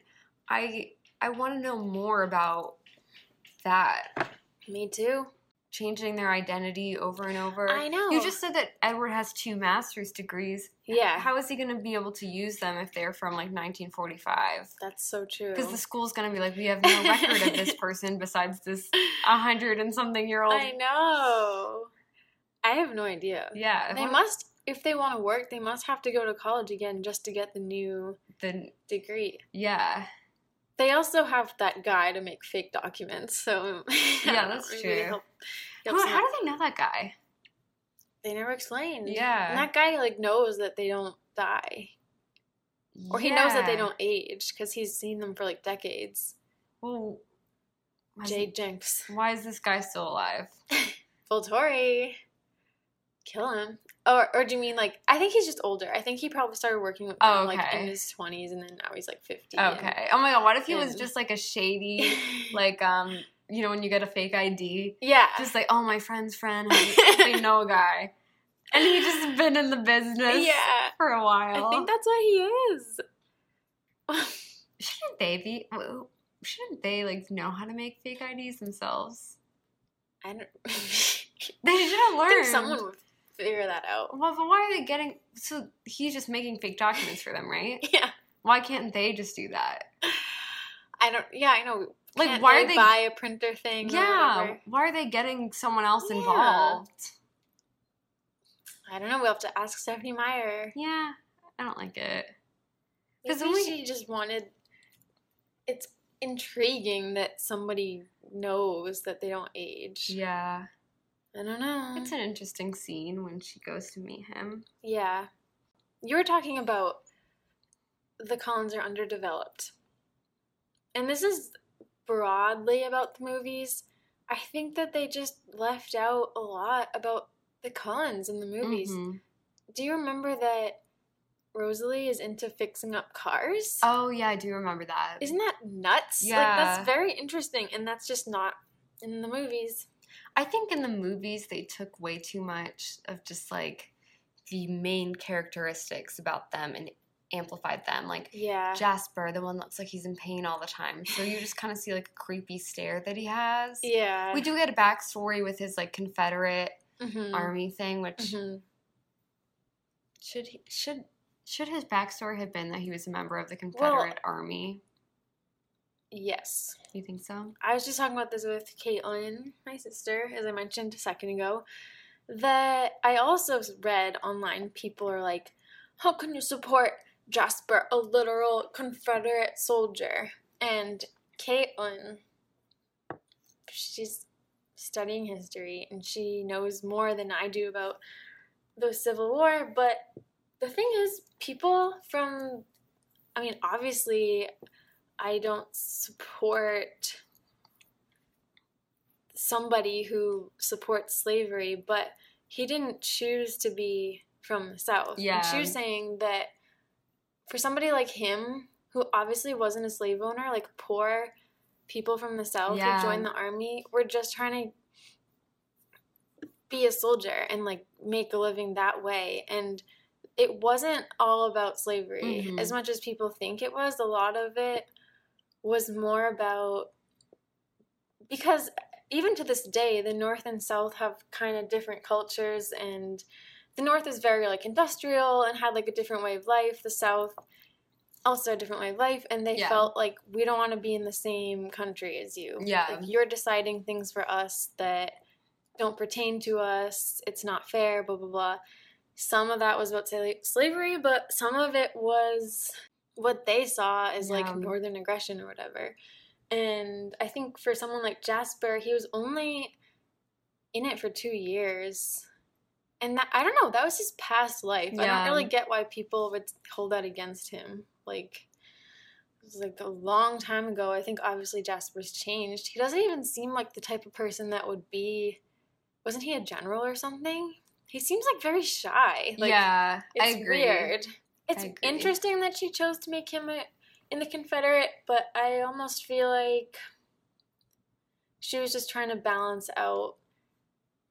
I I want to know more about that. Me too. Changing their identity over and over. I know. You just said that Edward has two master's degrees. Yeah, How is he going to be able to use them if they're from like 1945? that's so true. Because the school's going to be like, we have no record of this [laughs] person besides this a hundred and something year old. I know. I have no idea. Yeah, They must, if they want to work, they must have to go to college again just to get the new The degree. yeah, They also have that guy to make fake documents, so [laughs] Yeah, know, that's maybe true. help- how, how do they know that guy? They never explained. Yeah. and that guy like knows that they don't die, or he knows that they don't age because he's seen them for like decades. Well, J. Jenks, why is this guy still alive? [laughs] Volturi, kill him. Or, or do you mean like? I think he's just older. I think he probably started working with Oh, like in his twenties, and then now he's like fifty. and- Okay. Oh my god, what if he was just like a shady, [laughs] like um, you know, when you get a fake ID, yeah, just like, oh, my friend's friend, I, know a guy, and he just [laughs] been in the business yeah. for a while. I think that's what he is. [laughs] shouldn't they be? Shouldn't they like know how to make fake IDs themselves? I don't. They should have learned. think someone would figure that out. Well, but why are they getting? So he's just making fake documents for them, right? [laughs] Yeah, Why can't they just do that? I don't. Yeah, I know. Like, Can't why they are they? buy a printer thing? yeah, why are they getting someone else Yeah. involved? I don't know. We'll have to ask Stephenie Meyer. Yeah, I don't like it. Because only- she just wanted. It's intriguing that somebody knows that they don't age. Yeah, I don't know. it's an interesting scene when she goes to meet him. yeah, you were talking about the Cullens are underdeveloped, and this is broadly about the movies. I think that they just left out a lot about the Cullens in the movies. Mhm. Do you remember that Rosalie is into fixing up cars? Oh yeah, I do remember that. Isn't that nuts? Like Yeah. that's very interesting and that's just not in the movies. I think in the movies they took way too much of just like the main characteristics about them and amplified them. Like Yeah. Jasper, the one looks like he's in pain all the time. So you just kind of see like a creepy stare that he has. Yeah. We do get a backstory with his like Confederate Mhm. army thing, which Mhm. should he, should should his backstory have been that he was a member of the Confederate army? Yes. You think so? I was just talking about this with Caitlin, my sister, as I mentioned a second ago. That I also read online people are like, How can you support Jasper, a literal Confederate soldier? And Caitlin, she's studying history and she knows more than I do about the Civil War. But the thing is, people from, I mean, obviously, I don't support somebody who supports slavery, but he didn't choose to be from the South. Yeah. And she was saying that for somebody like him, who obviously wasn't a slave owner, like poor people from the South Yeah. who joined the army, were just trying to be a soldier and like make a living that way. And it wasn't all about slavery Mhm. as much as people think it was. A lot of it was more about because even to this day, the North and South have kind of different cultures, and the North is very like industrial and had like a different way of life. The South also a different way of life, and they Yeah. felt like we don't want to be in the same country as you. Yeah. like you're deciding things for us that don't pertain to us. It's not fair. Blah blah blah. Some of that was about slavery, but some of it was what they saw as Yeah. like northern aggression or whatever. And I think for someone like Jasper, he was only in it for two years. And that, I don't know, that was his past life. I don't really get why people would hold that against him. Like, it was like a long time ago. I think obviously Jasper's changed. He doesn't even seem like the type of person that would be. Wasn't he a general or something? He seems like very shy. Like, yeah, I it's agree. weird. It's interesting that she chose to make him a, in the Confederate, but I almost feel like she was just trying to balance out.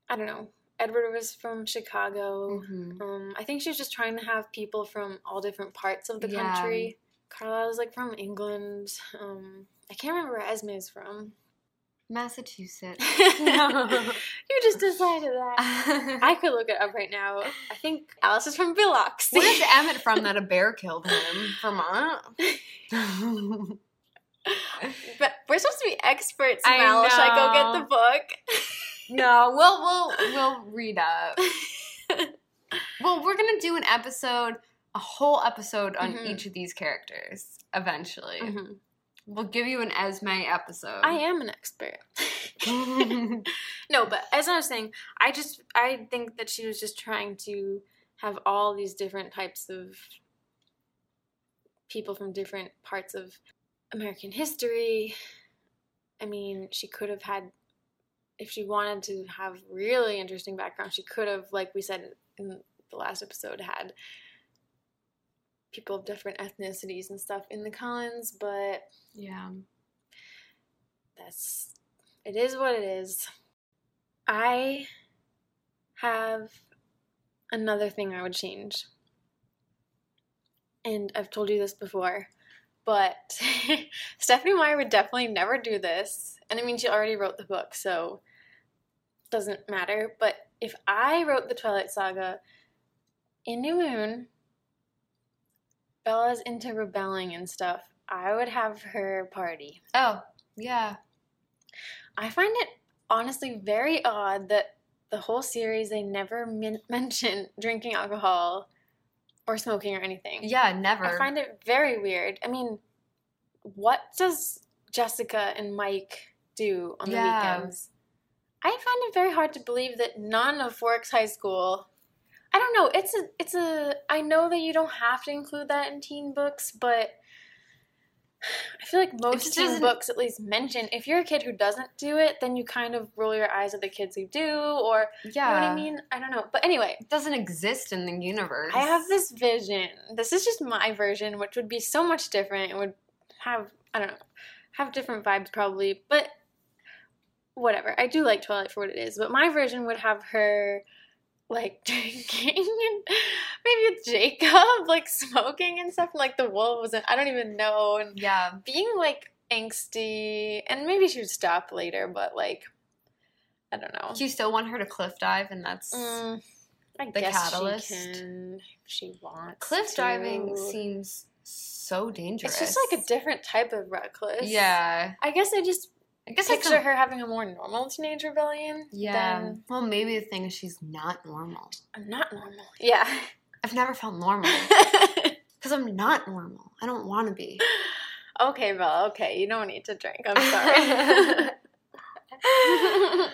I don't know. Edward was from Chicago. Mhm. Um, I think she was just trying to have people from all different parts of the Yeah. country. Carlisle was like from England. Um, I can't remember where Esme is from. Massachusetts. no, [laughs] [laughs] you just decided that. I could look it up right now. I think Alice is from Biloxi. Where's [laughs] Emmett from that a bear killed him? Vermont? But we're supposed to be experts, I Mel. Should I go get the book? no, we'll we'll we'll read up. Well, we're gonna do an episode, a whole episode on Mhm. each of these characters eventually. Mhm. We'll give you an Esme episode. I am an expert. [laughs] no, but as I was saying, I just I think that she was just trying to have all these different types of people from different parts of American history. I mean, she could have had if she wanted to have really interesting background, she could have, like we said in the last episode had people of different ethnicities and stuff in the Cullens, but Yeah. that's it is what it is. I have another thing I would change. And I've told you this before, but [laughs] Stephenie Meyer would definitely never do this. And I mean she already wrote the book, so doesn't matter. But if I wrote the Twilight Saga in New Moon, Bella's into rebelling and stuff, I would have her party. Oh, yeah. I find it honestly very odd that the whole series they never men- [laughs] mention drinking alcohol or smoking or anything. Yeah, never. I find it very weird. I mean, what does Jessica and Mike do on the Yeah. weekends? I find it very hard to believe that none of Forks High School. I don't know. It's a. It's a. I know that you don't have to include that in teen books, but I feel like most teen books at least mention if you're a kid who doesn't do it, then you kind of roll your eyes at the kids who do, or yeah. you know what I mean. I don't know. But anyway, It doesn't exist in the universe. I have this vision. This is just my version, which would be so much different. It would have, I don't know, have different vibes probably, but whatever. I do like Twilight for what it is, but my version would have her like [laughs] drinking and maybe with Jacob, like smoking and stuff, and, like the wolves, and I don't even know, and Yeah. being like angsty, and maybe she would stop later, but like, I don't know. Do you still want her to cliff dive and that's Mm, I the guess catalyst? she can she wants. cliff diving seems so dangerous. It's just like a different type of reckless. Yeah. I guess I just I guess that's picture her having a more normal teenage rebellion. Yeah. Than Well, maybe the thing is she's not normal. I'm not normal. Yeah. I've never felt normal [laughs] because I'm not normal. I don't want to be. okay, Bella. Okay, you don't need to drink. I'm sorry. [laughs] [laughs]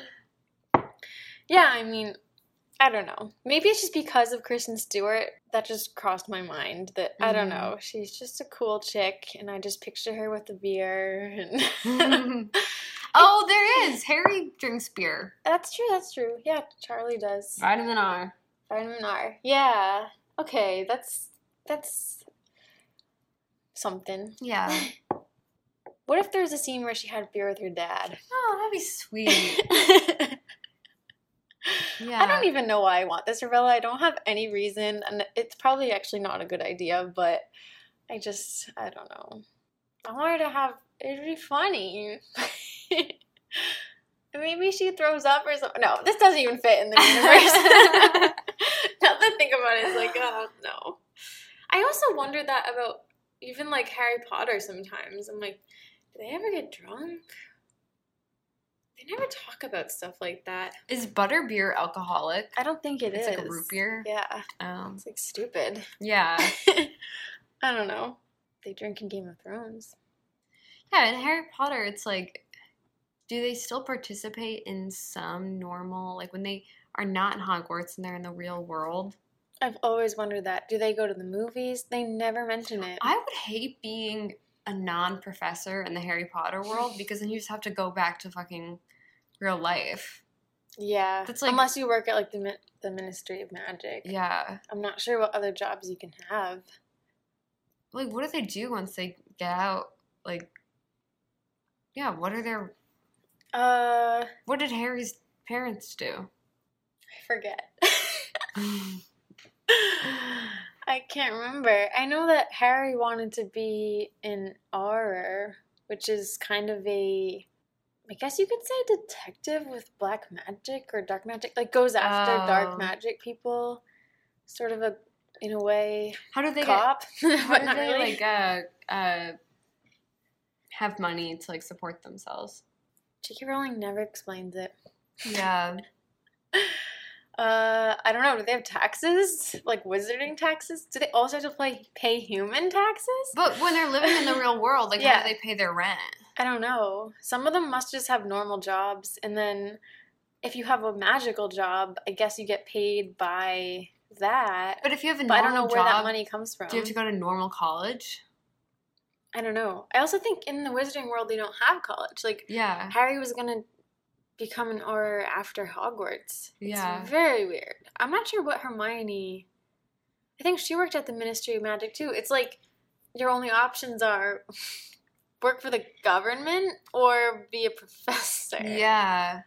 yeah, I mean, I don't know. Maybe it's just because of Kristen Stewart that just crossed my mind. That I don't know. Mm-hmm. She's just a cool chick, and I just picture her with a beer and. [laughs] [laughs] oh, there is. Harry drinks beer. That's true. That's true. Yeah, Charlie does. Vitamin R. Vitamin R. Yeah. Okay. That's that's something. Yeah. [laughs] What if there's a scene where she had beer with her dad? Oh, that'd be sweet. I don't even know why I want this, Ravella. I don't have any reason, and it's probably actually not a good idea. But I just, I don't know. I want her to have. It'd be funny. [laughs] Maybe she throws up or something. No, this doesn't even fit in the universe. now that I think about it, it's like, oh no. I also wonder that about even like Harry Potter sometimes. I'm like, do they ever get drunk? They never talk about stuff like that. Is butterbeer alcoholic? I don't think it it's is. like a root beer. Yeah, Um, it's like stupid. yeah. [laughs] I don't know. They drink in Game of Thrones. Yeah, in Harry Potter, it's like, do they still participate in some normal, like when they are not in Hogwarts and they're in the real world? I've always wondered that. Do they go to the movies? They never mention it. I would hate being a non professor in the Harry Potter world because then you just have to go back to fucking real life. yeah, That's like- unless you work at like the the Ministry of Magic. Yeah. I'm not sure what other jobs you can have. Like, what do they do once they get out? Like, yeah, what are their. Uh, What did Harry's parents do? I forget. [laughs] [laughs] I can't remember. I know that Harry wanted to be an Auror, which is kind of a, I guess you could say detective with black magic or dark magic. Like goes after Oh. dark magic people, sort of a, in a way, How do they get. cop, How do they, really. like, uh, uh, have money to, like, support themselves? J.K. Rowling never explains it. Yeah. [laughs] Uh, I don't know. Do they have taxes? Like wizarding taxes? Do they also have to play, pay human taxes? But when they're living in the [laughs] real world, like, how do they pay their rent? I don't know. Some of them must just have normal jobs, and then if you have a magical job, I guess you get paid by that. But if you have a But I don't know where job, that money comes from. do you have to go to normal college? I don't know. I also think in the wizarding world they don't have college. Like Yeah. Harry was gonna become an Auror after Hogwarts. Yeah. It's very weird. I'm not sure what Hermione. I think she worked at the Ministry of Magic too. It's like your only options are [laughs] work for the government or be a professor. Yeah.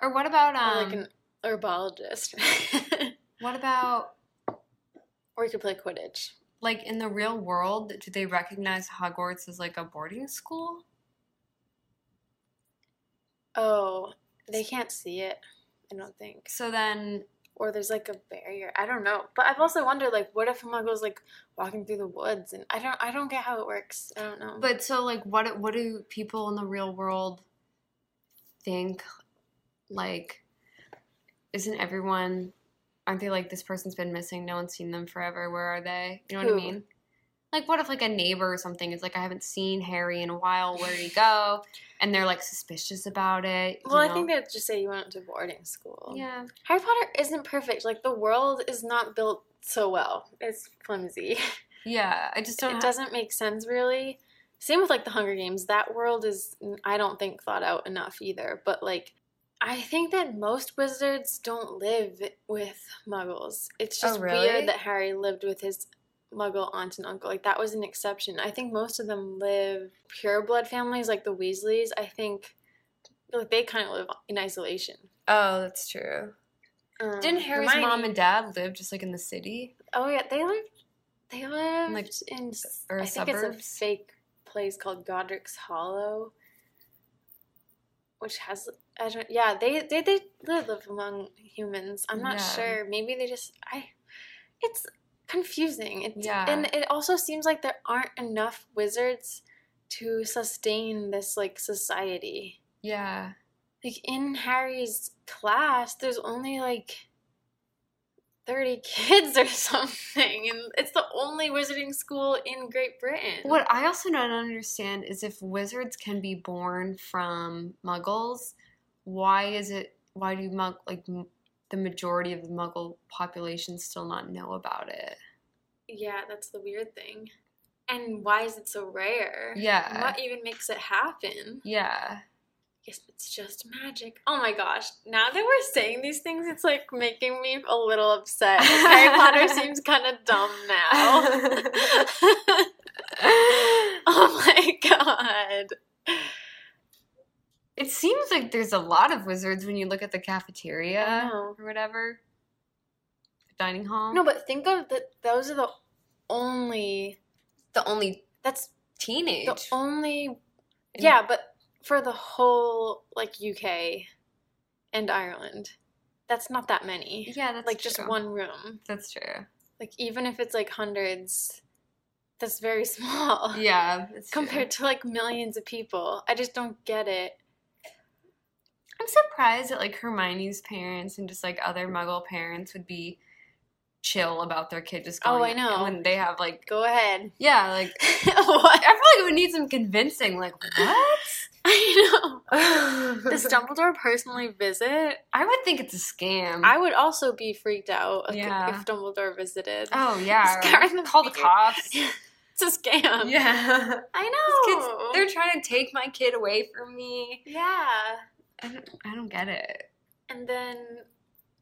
Or what about um? Or like an herbologist. [laughs] what about or you could play Quidditch. like in the real world? Do they recognize Hogwarts as like a boarding school? Oh, they can't see it. I don't think. So then, Or there's like a barrier. I don't know. But I've also wondered like what if a muggle's like walking through the woods and I don't I don't get how it works. I don't know. but so like, what what do people in the real world think? Like, isn't everyone? Aren't they like this person's been missing? No one's seen them forever. Where are they? You know what I mean? Like, what if like a neighbor or something is like, I haven't seen Harry in a while. Where did he go? And they're like suspicious about it. you well, I think they'd just say you went to boarding school. yeah. Harry Potter isn't perfect. Like the world is not built so well. It's flimsy. [laughs] Yeah, I just don't. it doesn't make sense really. Same with like the Hunger Games. That world is I don't think thought out enough either. But like I think that most wizards don't live with muggles. It's Oh, just really? weird that Harry lived with his muggle aunt and uncle. Like that was an exception. I think most of them live pure blood families like the Weasleys. I think like they kind of live in isolation. Oh, that's true. Um, Didn't Harry's Hermione- mom and dad live just like in the city? Oh yeah, they lived. They lived like, in. or I think it's a fake place called Godric's Hollow, which has. I don't. Yeah, they they they live among humans. I'm not Yeah. sure. Maybe they just. I. It's confusing. It's, Yeah. and it also seems like there aren't enough wizards to sustain this like society. Yeah. Like in Harry's class, there's only like 30 [laughs] kids or something, and it's the only wizarding school in Great Britain. What I also don't understand is if wizards can be born from muggles, why is it why do mug like the majority of the muggle population still not know about it? Yeah, that's the weird thing. And why is it so rare? Yeah. What even makes it happen? Yeah. Guess it's just magic. Oh my gosh. Now that we're saying these things, it's like making me a little upset. Harry Potter [laughs] seems kind of dumb now. [laughs] [laughs] oh my god. It seems like there's a lot of wizards when you look at the cafeteria or whatever. The dining hall. No, but think of that. Those are the only. the only That's teenage. the only. In- Yeah, but for the whole like UK and Ireland, that's not that many. yeah, that's like just one room. That's true. Like even if it's like hundreds, that's very [laughs] small. Yeah, that's true. Compared to like millions of people, I just don't get it. I'm surprised that like Hermione's parents and just like other Muggle parents would be chill about their kid just oh, going. Oh. I know. when they have like Go ahead. yeah, like [laughs] what? I feel like it would need some convincing. Like what? [laughs] I know. Does [laughs] Dumbledore personally visit? I would think it's a scam. I would also be freaked out if- Yeah. if Dumbledore visited. oh yeah, the call the cops. It's a scam. yeah, I These kids, know. they're trying to take my kid away from me. yeah. I don't, I don't get it. And then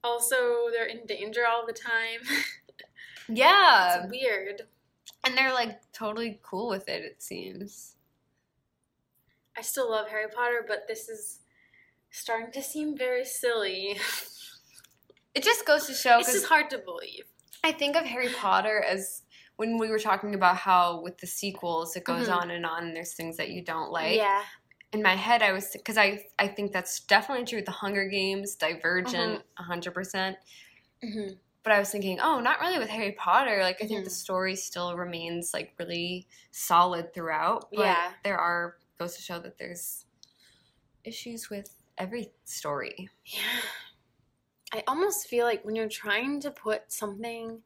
also they're in danger all the time. [laughs] Yeah, it's weird. and they're like totally cool with it. It seems. I still love Harry Potter, but this is starting to seem very silly. [laughs] It just goes to show It's because just hard to believe. I think of Harry Potter as when we were talking about how with the sequels it goes Mhm. on and on. And there's things that you don't like. yeah. In my head, I was because I I think that's definitely true with the Hunger Games, Divergent, a hundred percent. hmm But I was thinking, oh, not really with Harry Potter. Like I think Mhm. the story still remains like really solid throughout. But Yeah. there are goes to show that there's issues with every story. Yeah. I almost feel like when you're trying to put something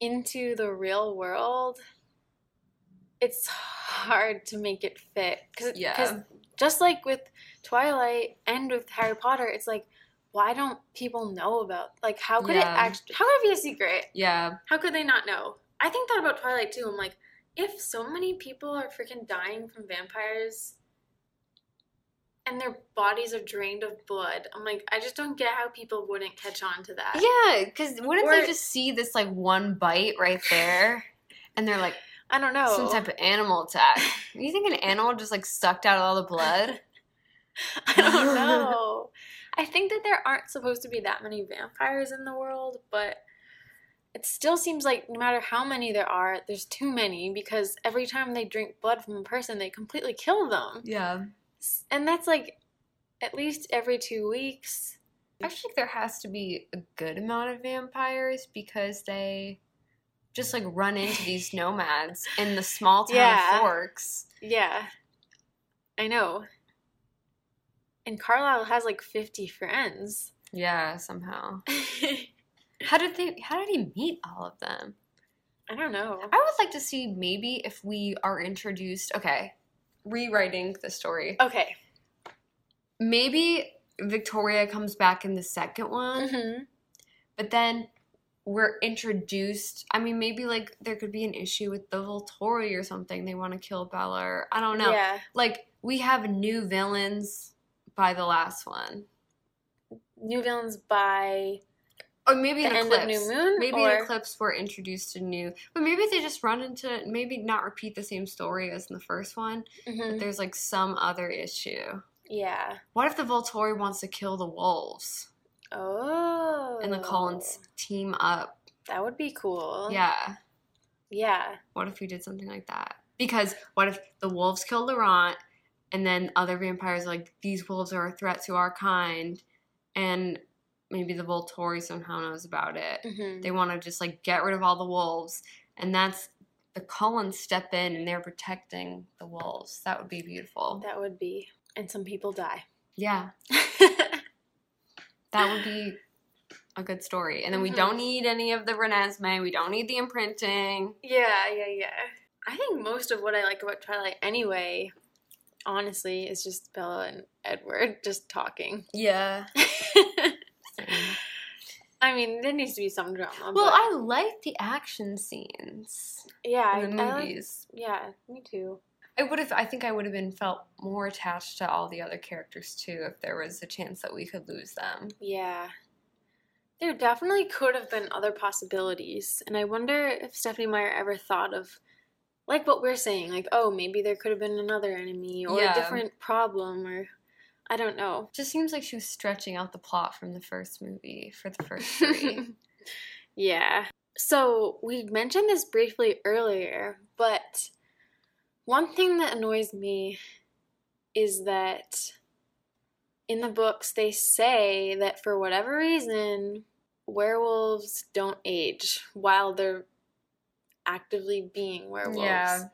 into the real world, it's hard to make it fit. Cause, Yeah. Just like with Twilight and with Harry Potter, it's like, why don't people know about? Like, how could it Yeah. actually? How could it be a secret? Yeah, How could they not know? I think that about Twilight too. I'm like, if so many people are freaking dying from vampires, and their bodies are drained of blood. I'm like, I just don't get how people wouldn't catch on to that. Yeah, because wouldn't Or- they just see this like one bite right there, and they're like I don't know. some type of animal attack? [laughs] you think an animal just like sucked out all the blood? [laughs] I don't [laughs] know. I think that there aren't supposed to be that many vampires in the world, but it still seems like no matter how many there are, there's too many because every time they drink blood from a person, they completely kill them. Yeah. And that's like at least every two weeks. I think there has to be a good amount of vampires because they just like run into these [laughs] nomads in the small town Yeah. of Forks. Yeah. I know. And Carlisle has like 50 friends. Yeah, somehow. [laughs] How did they? How did he meet all of them? I don't know. I would like to see maybe if we are introduced. Okay, rewriting the story. Okay. Maybe Victoria comes back in the second one, Mm-hmm. but then we're introduced. I mean, maybe like there could be an issue with the Volturi or something. They want to kill Bella, or I don't know. Yeah. Like we have new villains by the last one, New villains by or maybe the in end Eclipse. of New Moon? Maybe or... in Eclipse we're introduced to new, but maybe they just run into maybe not repeat the same story as in the first one. Mhm. But there's like some other issue. Yeah. What if the Volturi wants to kill the wolves Oh. and the Cullens team up? That would be cool. Yeah. Yeah. What if we did something like that? Because what if the wolves kill Laurent and then other vampires are like, these wolves are a threat to our kind and maybe the Volturi somehow knows about it. hmm They want to just like get rid of all the wolves and that's the Cullens step in and they're protecting the wolves. That would be beautiful. That would be. And some people die. Yeah. [laughs] That would be a good story. And then we Mhm. don't need any of the Renesmee. We don't need the imprinting. yeah, yeah, yeah. I think most of what I like about Twilight anyway, honestly, is just Bella and Edward just talking. [laughs] Yeah. I mean, there needs to be some drama. Well, I like the action scenes yeah, in the I, I like- movies. yeah, me too. I would have. I think I would have been felt more attached to all the other characters too if there was a chance that we could lose them. Yeah. There definitely could have been other possibilities. And I wonder if Stephenie Meyer ever thought of, like what we're saying, like, oh, maybe there could have been another enemy or Yeah. a different problem or I don't know. Just seems like she was stretching out the plot from the first movie for the first three. [laughs] yeah. So we mentioned this briefly earlier, but one thing that annoys me is that in the books they say that for whatever reason werewolves don't age while they're actively being werewolves. Yeah.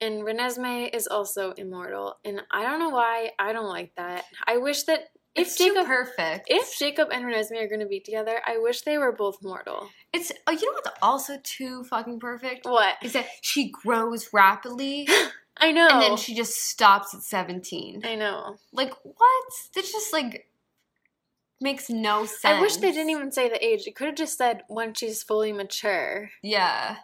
And Renesmee is also immortal, and I don't know why I don't like that. I wish that if it's too Jacob perfect. if Jacob and Renesmee are going to be together, I wish they were both mortal. it's oh, you know what's also too fucking perfect What? is that she grows rapidly [gasps] I know. and then she just stops at 17. I know. Like what? That just like makes no sense. I wish they didn't even say the age. It could have just said when she's fully mature. Yeah.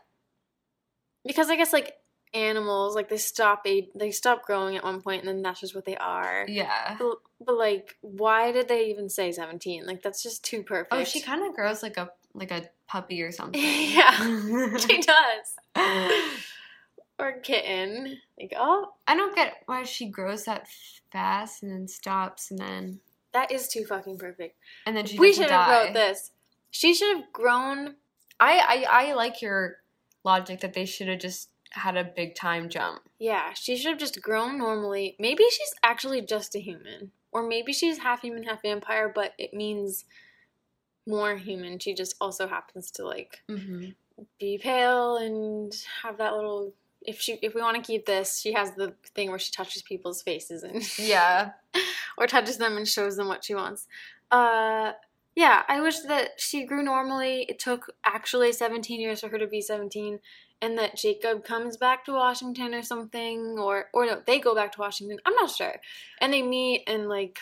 Because I guess like animals, like they stop age, they stop growing at one point, and then that's just what they are. Yeah. But, but like, why did they even say seventeen? Like that's just too oh, perfect. Oh, she kind of grows like a like a puppy or something. [laughs] yeah, [laughs] she does. [laughs] or kitten. Like oh, I don't get why she grows that fast and then stops and then that is too fucking perfect. and then she we should have wrote this. She should have grown. I, I I like your logic that they should have just had a big time jump. Yeah, she should have just grown normally. Maybe she's actually just a human. Or maybe she's half human, half vampire, but it means more human. She just also happens to like Mm-hmm. be pale and have that little if she if we want to keep this, she has the thing where she touches people's faces and [laughs] Yeah. or touches them and shows them what she wants. Uh yeah, I wish that she grew normally. It took actually 17 years for her to be 17 and that Jacob comes back to Washington or something or or no, they go back to Washington. I'm not sure. And they meet and like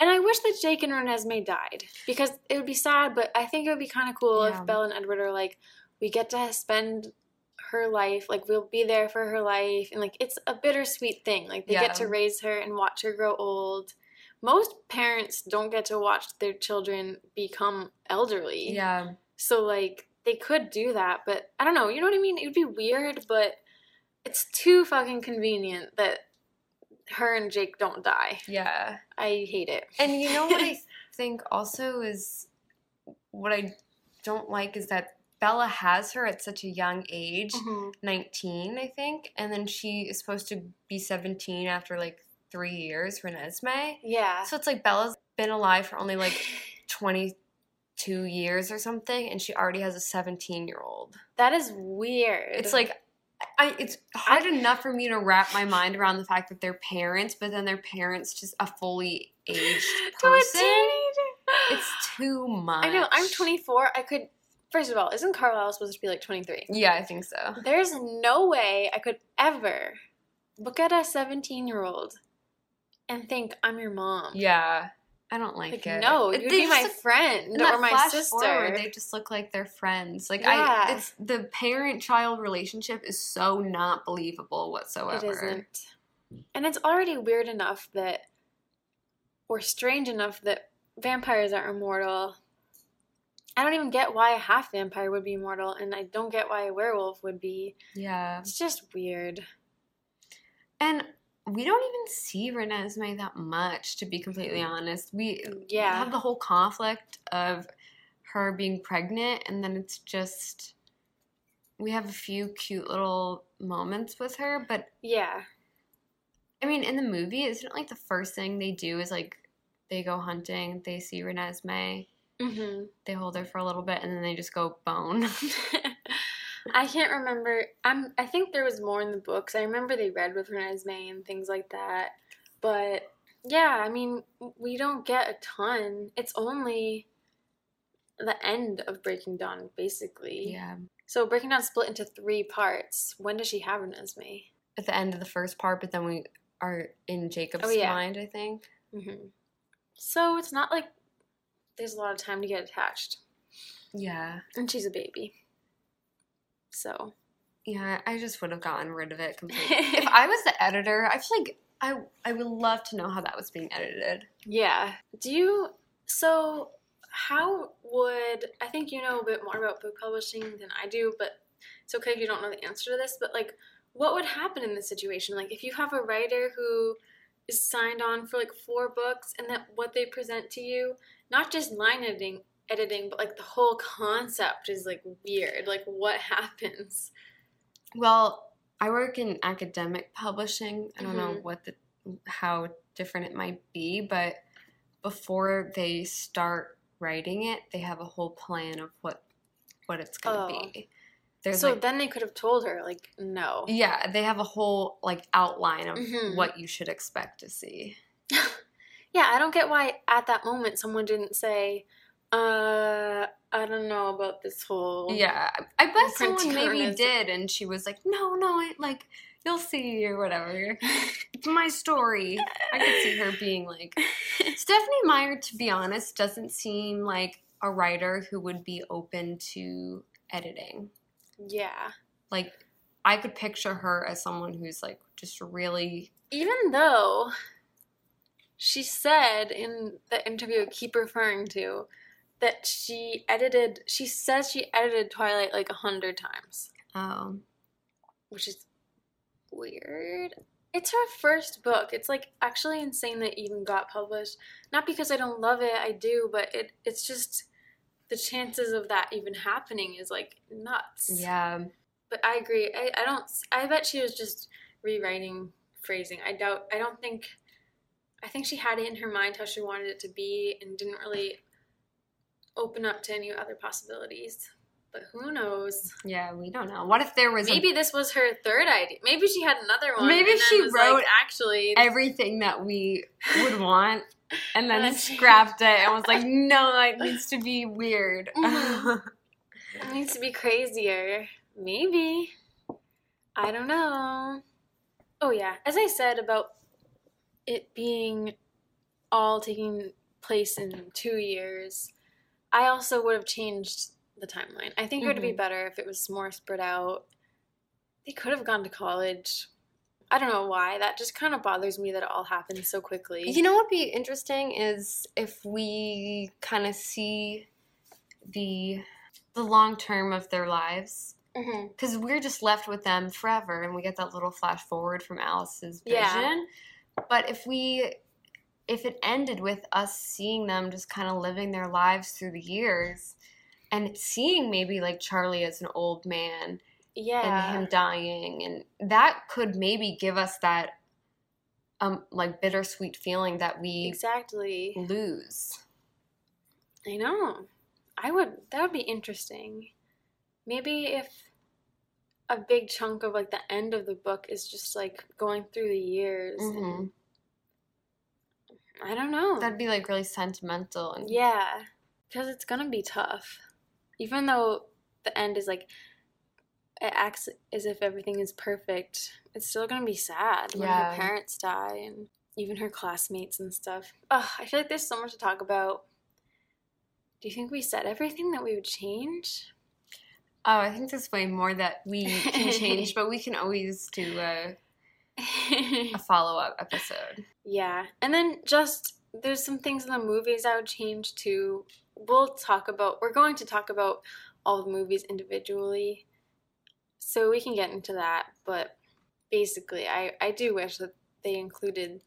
and I wish that Jake and Renesmee died because it would be sad, but I think it would be kind of cool Yeah. if Belle and Edward are like we get to spend her life like we'll be there for her life and like it's a bittersweet thing like they Yeah. get to raise her and watch her grow old most parents don't get to watch their children become elderly. Yeah. So like they could do that, but I don't know. You know what I mean? It would be weird, but it's too fucking convenient that her and Jake don't die. Yeah. I hate it. And you know what I [laughs] think also is what I don't like is that Bella has her at such a young age, Mhm. 19, I think, and then she is supposed to be 17 after like three years, Renesmee. Yeah. So it's like Bella's been alive for only like [sighs] 22 years or something, and she already has a 17 year old. That is weird. It's like, I, it's hard enough for me to wrap my mind around the fact that they're parents, but then their parents just a fully aged [laughs] person. It's too much. I know. I'm 24. I could. First of all, isn't Carlisle supposed to be like 23? Yeah, I think so. There's no way I could ever look at a 17 year old and think I'm your mom. Yeah, I don't like, Like, it. no, It- you'd they be my look- friend or my sister. forward, they just look like they're friends. Like Yeah. I, it's the parent-child relationship is so not believable whatsoever. isn't. And it's already weird enough that, or strange enough that vampires are immortal. I don't even get why a half vampire would be immortal, and I don't get why a werewolf would be. Yeah, It's just weird. and we don't even see Renesmee that much, to be completely honest. We Yeah. have the whole conflict of her being pregnant, and then it's just we have a few cute little moments with her, but Yeah. I mean, in the movie, isn't it like the first thing they do is like they go hunting, they see Renesmee, hmm they hold her for a little bit, and then they just go bone. [laughs] [laughs] I can't remember. I'm. I think there was more in the books. I remember they read with Renesmee and things like that. But yeah, I mean, we don't get a ton. It's only the end of Breaking Dawn, basically. yeah. So Breaking Dawn split into three parts. When does she have Renesmee? At the end of the first part, but then we are in Jacob's Oh, yeah. mind, I think. hmm So it's not like there's a lot of time to get attached, Yeah. and she's a baby. So Yeah, I just would have gotten rid of it completely. [laughs] if I was the editor, I feel like I I would love to know how that was being edited. Yeah. Do you so how would I think you know a bit more about book publishing than I do, but it's okay if you don't know the answer to this, but like what would happen in this situation? Like if you have a writer who is signed on for like four books and that what they present to you, not just line editing editing, but like the whole concept is like weird. Like what [laughs] happens? Well, I work in academic publishing. I don't know Mhm. what the how different it might be, but before they start writing it, they have a whole plan of what what it's going to Oh. be. There's so like then they could have told her like no. yeah, they have a whole like outline of Mhm. what you should expect to see. [laughs] Yeah, I don't get why at that moment someone didn't say, uh, I don't know about this whole. Yeah, I- bet someone maybe did, and she was like, "No, no, I, like you'll see or whatever. [laughs] It's my story." I could see her being like, [laughs] Stephenie Meyer. To be honest, doesn't seem like a writer who would be open to editing. Yeah. Like, I could picture her as someone who's like just really Even though she said in the interview I keep referring to that she edited, she says she edited Twilight like a hundred times, um which is weird. It's her first book. It's like actually insane that it even got published. Not because I don't love it, I do, but it it's just the chances of that even happening is like nuts. yeah. But I agree. I, I don't. I bet she was just rewriting phrasing. I doubt. I don't think. I think she had it in her mind how she wanted it to be and didn't really open up to any other possibilities. But who knows? Yeah, we don't know. What if there was a- Maybe this was her third idea. Maybe she had another one. Maybe she was like, wrote actually. everything that we would want and then [laughs] And scrapped it and was like, no, it needs to be weird. [laughs] Mhm. [laughs] It needs to be crazier. Maybe. I don't know. Oh, yeah. As I said about it being all taking place in two years, I also would have changed the timeline. I think it would be Mhm. better if it was more spread out. They could have gone to college. I don't know why. That just kind of bothers me that it all happened so quickly. You know what'd be interesting is if we kind of see the the long term of their lives because we're just left with them forever and we get that little flash forward from alice's vision Yeah. but if we if it ended with us seeing them just kind of living their lives through the years and seeing maybe like charlie as an old man Yeah. and him dying and that could maybe give us that um like bittersweet feeling that we exactly. lose I know. I would. That would be interesting. Maybe if a big chunk of like the end of the book is just like going through the years. and- Mhm. I don't know. that'd be like really sentimental and Yeah, because it's gonna be tough. Even though the end is like, it acts as if everything is perfect, it's still gonna be sad when Yeah. her parents die and even her classmates and stuff. Ugh, I feel like there's so much to talk about. Do you think we said everything that we would change? Oh, I think there's way more that we can change, [laughs] but we can always do a, [laughs] a follow up episode. Yeah, and then just there's some things in the movies I would change too. We'll talk about. We're going to talk about all the movies individually, so we can get into that. But basically, I I do wish that they included,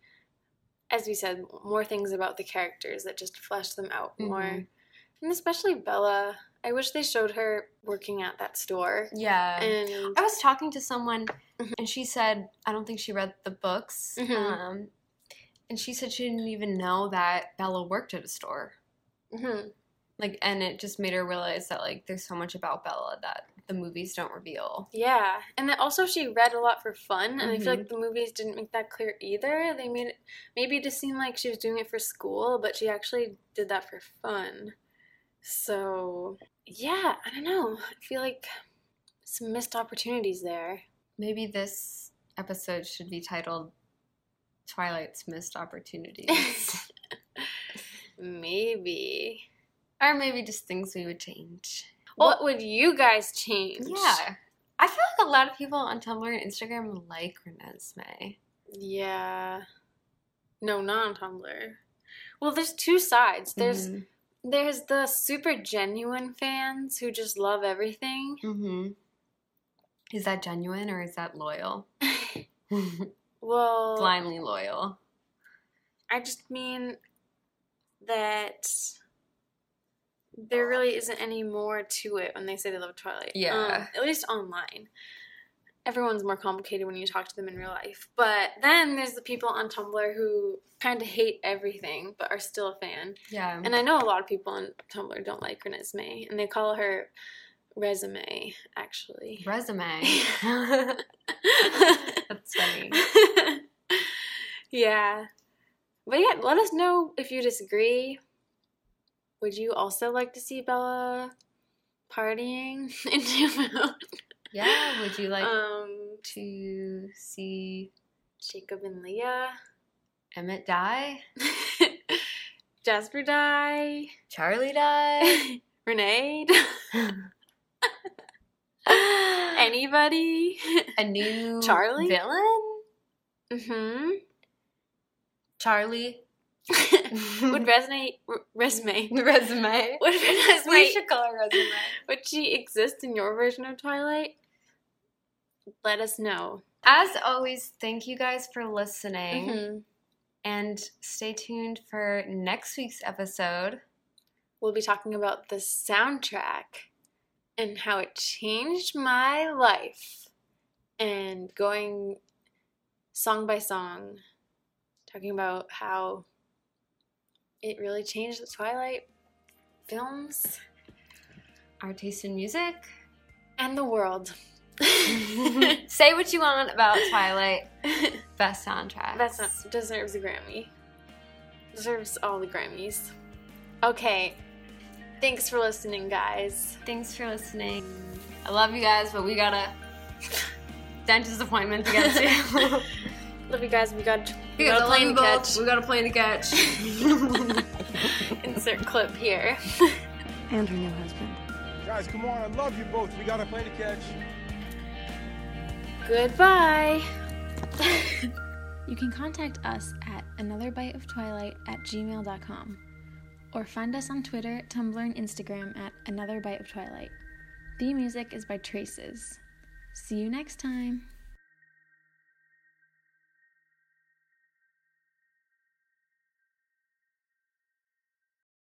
as we said, more things about the characters that just flesh them out more, Mhm. and especially Bella. I wish they showed her working at that store. Yeah. And I was talking to someone Mhm. and she said, I don't think she read the books. Mhm. Um, and she said she didn't even know that Bella worked at a store. Mhm. Like, and it just made her realize that, like, there's so much about Bella that the movies don't reveal. Yeah, and then also she read a lot for fun, and I feel like the movies didn't make that clear either. They made it maybe it just seemed like she was doing it for school, but she actually did that for fun. So yeah, I don't know. I feel like some missed opportunities there. Maybe this episode should be titled Twilight's Missed Opportunities. [laughs] maybe. or maybe just things we would change. What would you guys change? Yeah. I feel like a lot of people on Tumblr and Instagram like Renesmee. Yeah. No, not on Tumblr. Well, there's two sides. There's Mhm. There's the super genuine fans who just love everything. Mm-hmm. Is that genuine or is that loyal? [laughs] Well, Blindly loyal. I just mean that there really isn't any more to it when they say they love Twilight. Yeah. Um, at least online. Everyone's more complicated when you talk to them in real life. But then there's the people on Tumblr who kind of hate everything but are still a fan. Yeah. And I know a lot of people on Tumblr don't like Renesmee, and they call her Resume, actually. Resume. [laughs] That's funny. yeah. But yeah, let us know if you disagree. Would you also like to see Bella partying [laughs] in Newfoundland? Yeah. Would you like um, to see Jacob and Leah, Emmett die? [laughs] Jasper die, Charlie [laughs] die? Renee, [laughs] anybody. A new Charlie? villain? hmm Charlie. Would resonate resume. resume. Would We should call her resume. would she exist in your version of Twilight? Let us know. As always, thank you guys for listening. Mhm. And stay tuned for next week's episode. We'll be talking about the soundtrack and how it changed my life, and going song by song, talking about how it really changed the Twilight films Our taste in music. and the world. [laughs] Say what you want about Twilight. [laughs] Best soundtrack. That's not deserves a Grammy. Deserves all the Grammys. Okay. Thanks for listening, guys. Thanks for listening. I love you guys, but we got a [laughs] dentist appointment to get to. Love you guys. We got we Because got I a love plane you to both. catch. We got a plane to catch. Insert clip here. And her new husband. Guys, come on. I love you both. We got a plane to catch. Goodbye. [laughs] You can contact us at anotherbiteoftwilight at gmail.com or find us on Twitter, Tumblr, and Instagram at Another Bite of Twilight. The music is by Traces. See you next time.